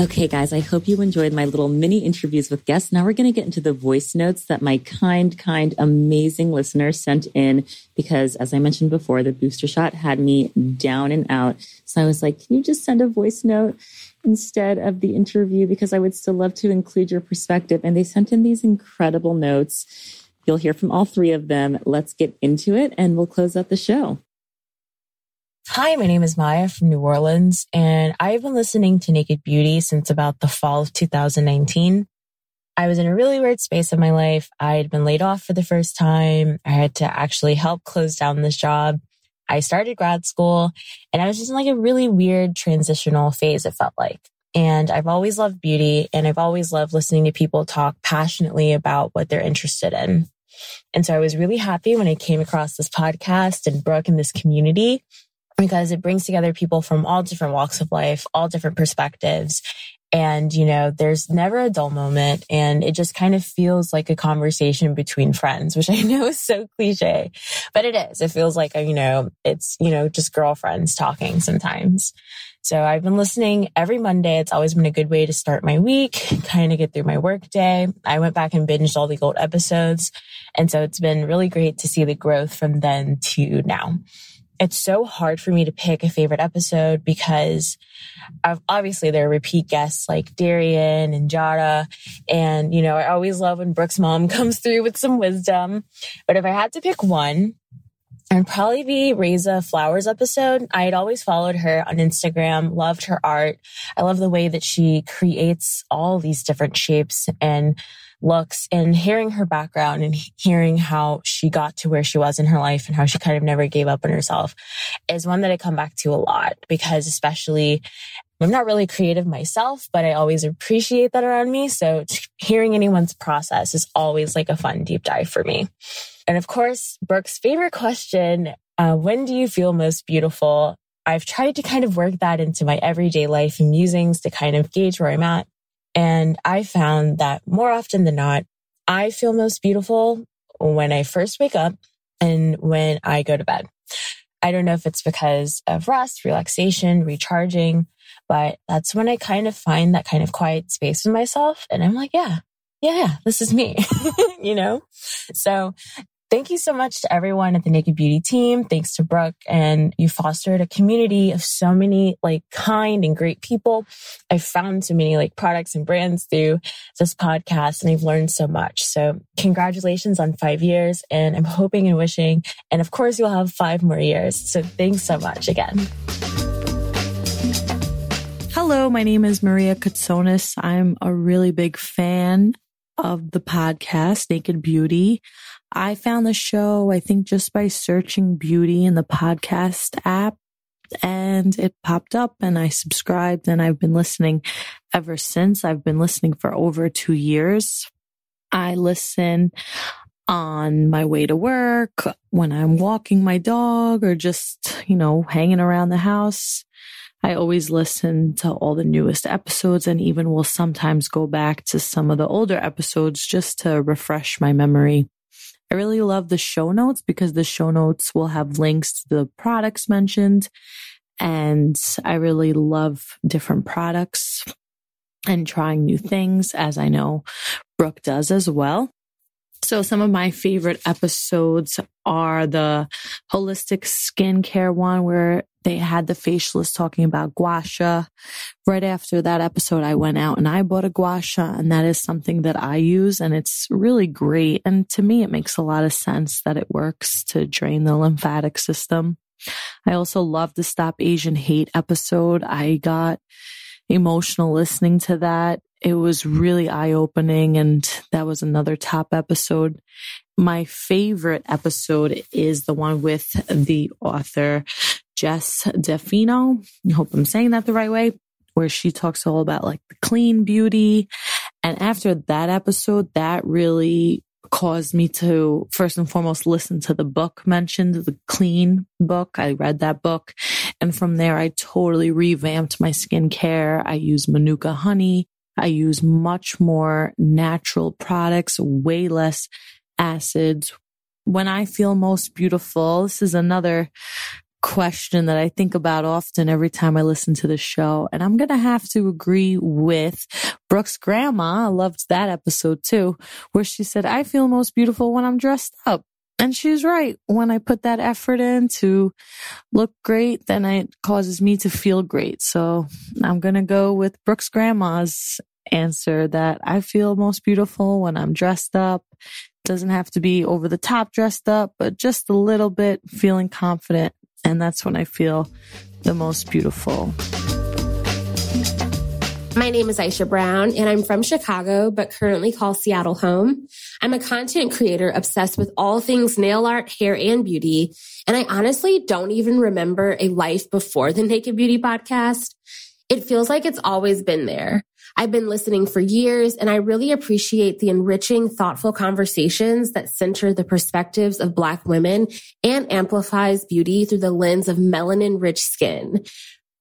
Okay, guys, I hope you enjoyed my little mini interviews with guests. Now we're going to get into the voice notes that my kind, kind, amazing listeners sent in because, as I mentioned before, the booster shot had me down and out. So I was like, can you just send a voice note? instead of the interview because I would still love to include your perspective. And they sent in these incredible notes. You'll hear from all three of them. Let's get into it and we'll close out the show. Hi, my name is Maya from New Orleans, and I've been listening to Naked Beauty since about the fall of 2019. I was in a really weird space of my life. I had been laid off for the first time. I had to actually help close down this job. I started grad school and I was just in like a really weird transitional phase, it felt like. And I've always loved beauty and I've always loved listening to people talk passionately about what they're interested in. And so I was really happy when I came across this podcast and Brooke in this community because it brings together people from all different walks of life, all different perspectives. And, you know, there's never a dull moment. And it just kind of feels like a conversation between friends, which I know is so cliche, but it is. It feels like, you know, it's, you know, just girlfriends talking sometimes. So I've been listening every Monday. It's always been a good way to start my week, kind of get through my work day. I went back and binged all the old episodes. And so it's been really great to see the growth from then to now it's so hard for me to pick a favorite episode because obviously there are repeat guests like Darian and Jada. And, you know, I always love when Brooke's mom comes through with some wisdom. But if I had to pick one, and probably be Raisa Flowers episode. I had always followed her on Instagram, loved her art. I love the way that she creates all these different shapes and looks and hearing her background and hearing how she got to where she was in her life and how she kind of never gave up on herself is one that I come back to a lot because especially I'm not really creative myself, but I always appreciate that around me. So hearing anyone's process is always like a fun deep dive for me. And of course, Brooke's favorite question, uh, when do you feel most beautiful? I've tried to kind of work that into my everyday life and musings to kind of gauge where I'm at. And I found that more often than not, I feel most beautiful when I first wake up and when I go to bed. I don't know if it's because of rest, relaxation, recharging, but that's when I kind of find that kind of quiet space with myself. And I'm like, yeah, yeah, this is me, you know? So Thank you so much to everyone at the Naked Beauty team. Thanks to Brooke and you fostered a community of so many like kind and great people. I've found so many like products and brands through this podcast and I've learned so much. So congratulations on five years and I'm hoping and wishing. And of course you'll have five more years. So thanks so much again. Hello, my name is Maria Katsonis. I'm a really big fan of the podcast, Naked Beauty. I found the show, I think just by searching beauty in the podcast app and it popped up and I subscribed and I've been listening ever since. I've been listening for over two years. I listen on my way to work, when I'm walking my dog or just, you know, hanging around the house. I always listen to all the newest episodes and even will sometimes go back to some of the older episodes just to refresh my memory. I really love the show notes because the show notes will have links to the products mentioned. And I really love different products and trying new things, as I know Brooke does as well. So some of my favorite episodes are the holistic skincare one where they had the facialist talking about gua sha. Right after that episode, I went out and I bought a gua sha and that is something that I use and it's really great. And to me, it makes a lot of sense that it works to drain the lymphatic system. I also love the Stop Asian Hate episode. I got emotional listening to that. It was really eye opening and that was another top episode. My favorite episode is the one with the author Jess Defino. I hope I'm saying that the right way, where she talks all about like the clean beauty. And after that episode, that really caused me to first and foremost listen to the book mentioned, the clean book. I read that book. And from there, I totally revamped my skincare. I use Manuka honey. I use much more natural products, way less acids. When I feel most beautiful, this is another question that I think about often every time I listen to the show. And I'm going to have to agree with Brooke's grandma. I loved that episode too, where she said, I feel most beautiful when I'm dressed up. And she's right. When I put that effort in to look great, then it causes me to feel great. So I'm going to go with Brooke's grandma's answer that I feel most beautiful when I'm dressed up. Doesn't have to be over the top dressed up, but just a little bit feeling confident and that's when I feel the most beautiful. My name is Aisha Brown and I'm from Chicago, but currently call Seattle home. I'm a content creator obsessed with all things nail art, hair, and beauty. And I honestly don't even remember a life before the Naked Beauty podcast. It feels like it's always been there. I've been listening for years and I really appreciate the enriching, thoughtful conversations that center the perspectives of Black women and amplifies beauty through the lens of melanin rich skin.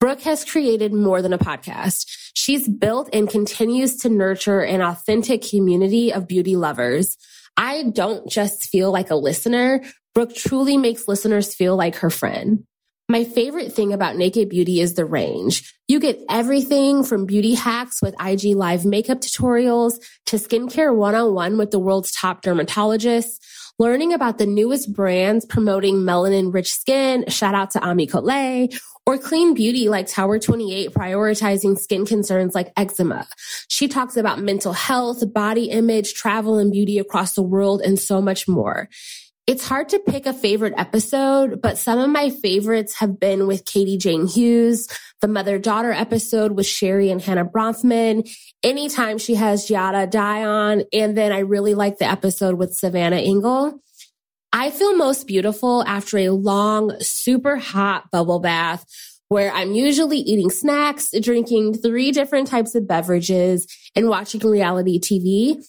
Brooke has created more than a podcast. She's built and continues to nurture an authentic community of beauty lovers. I don't just feel like a listener. Brooke truly makes listeners feel like her friend. My favorite thing about Naked Beauty is the range. You get everything from beauty hacks with IG live makeup tutorials to skincare one-on-one with the world's top dermatologists, learning about the newest brands promoting melanin rich skin. Shout out to Ami Colé or clean beauty like Tower 28 prioritizing skin concerns like eczema. She talks about mental health, body image, travel and beauty across the world and so much more. It's hard to pick a favorite episode, but some of my favorites have been with Katie Jane Hughes, the mother daughter episode with Sherry and Hannah Bronfman, anytime she has Giada Dye on, and then I really like the episode with Savannah Engel. I feel most beautiful after a long, super hot bubble bath where I'm usually eating snacks, drinking three different types of beverages, and watching reality TV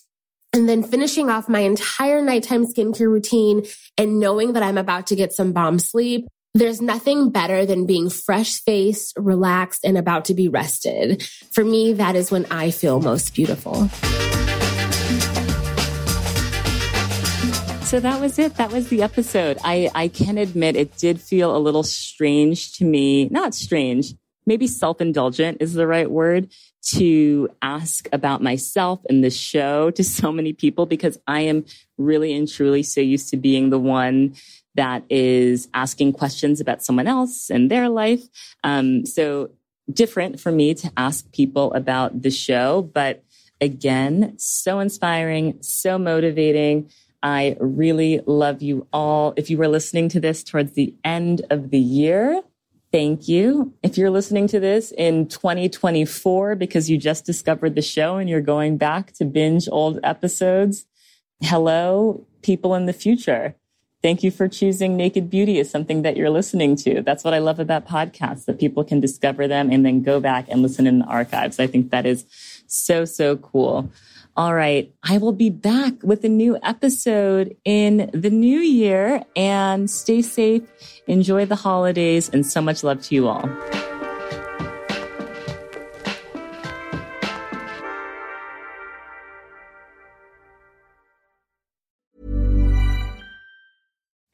and then finishing off my entire nighttime skincare routine and knowing that I'm about to get some bomb sleep. There's nothing better than being fresh faced, relaxed, and about to be rested. For me, that is when I feel most beautiful. So that was it. That was the episode. I, I can admit it did feel a little strange to me. Not strange, maybe self indulgent is the right word to ask about myself and the show to so many people because I am really and truly so used to being the one that is asking questions about someone else and their life. Um, so different for me to ask people about the show, but again, so inspiring, so motivating. I really love you all. If you were listening to this towards the end of the year, thank you. If you're listening to this in 2024 because you just discovered the show and you're going back to binge old episodes, hello, people in the future. Thank you for choosing Naked Beauty as something that you're listening to. That's what I love about podcasts, that people can discover them and then go back and listen in the archives. I think that is so, so cool. All right. I will be back with a new episode in the new year and stay safe. Enjoy the holidays and so much love to you all.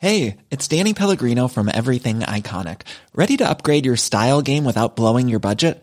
Hey, it's Danny Pellegrino from Everything Iconic. Ready to upgrade your style game without blowing your budget?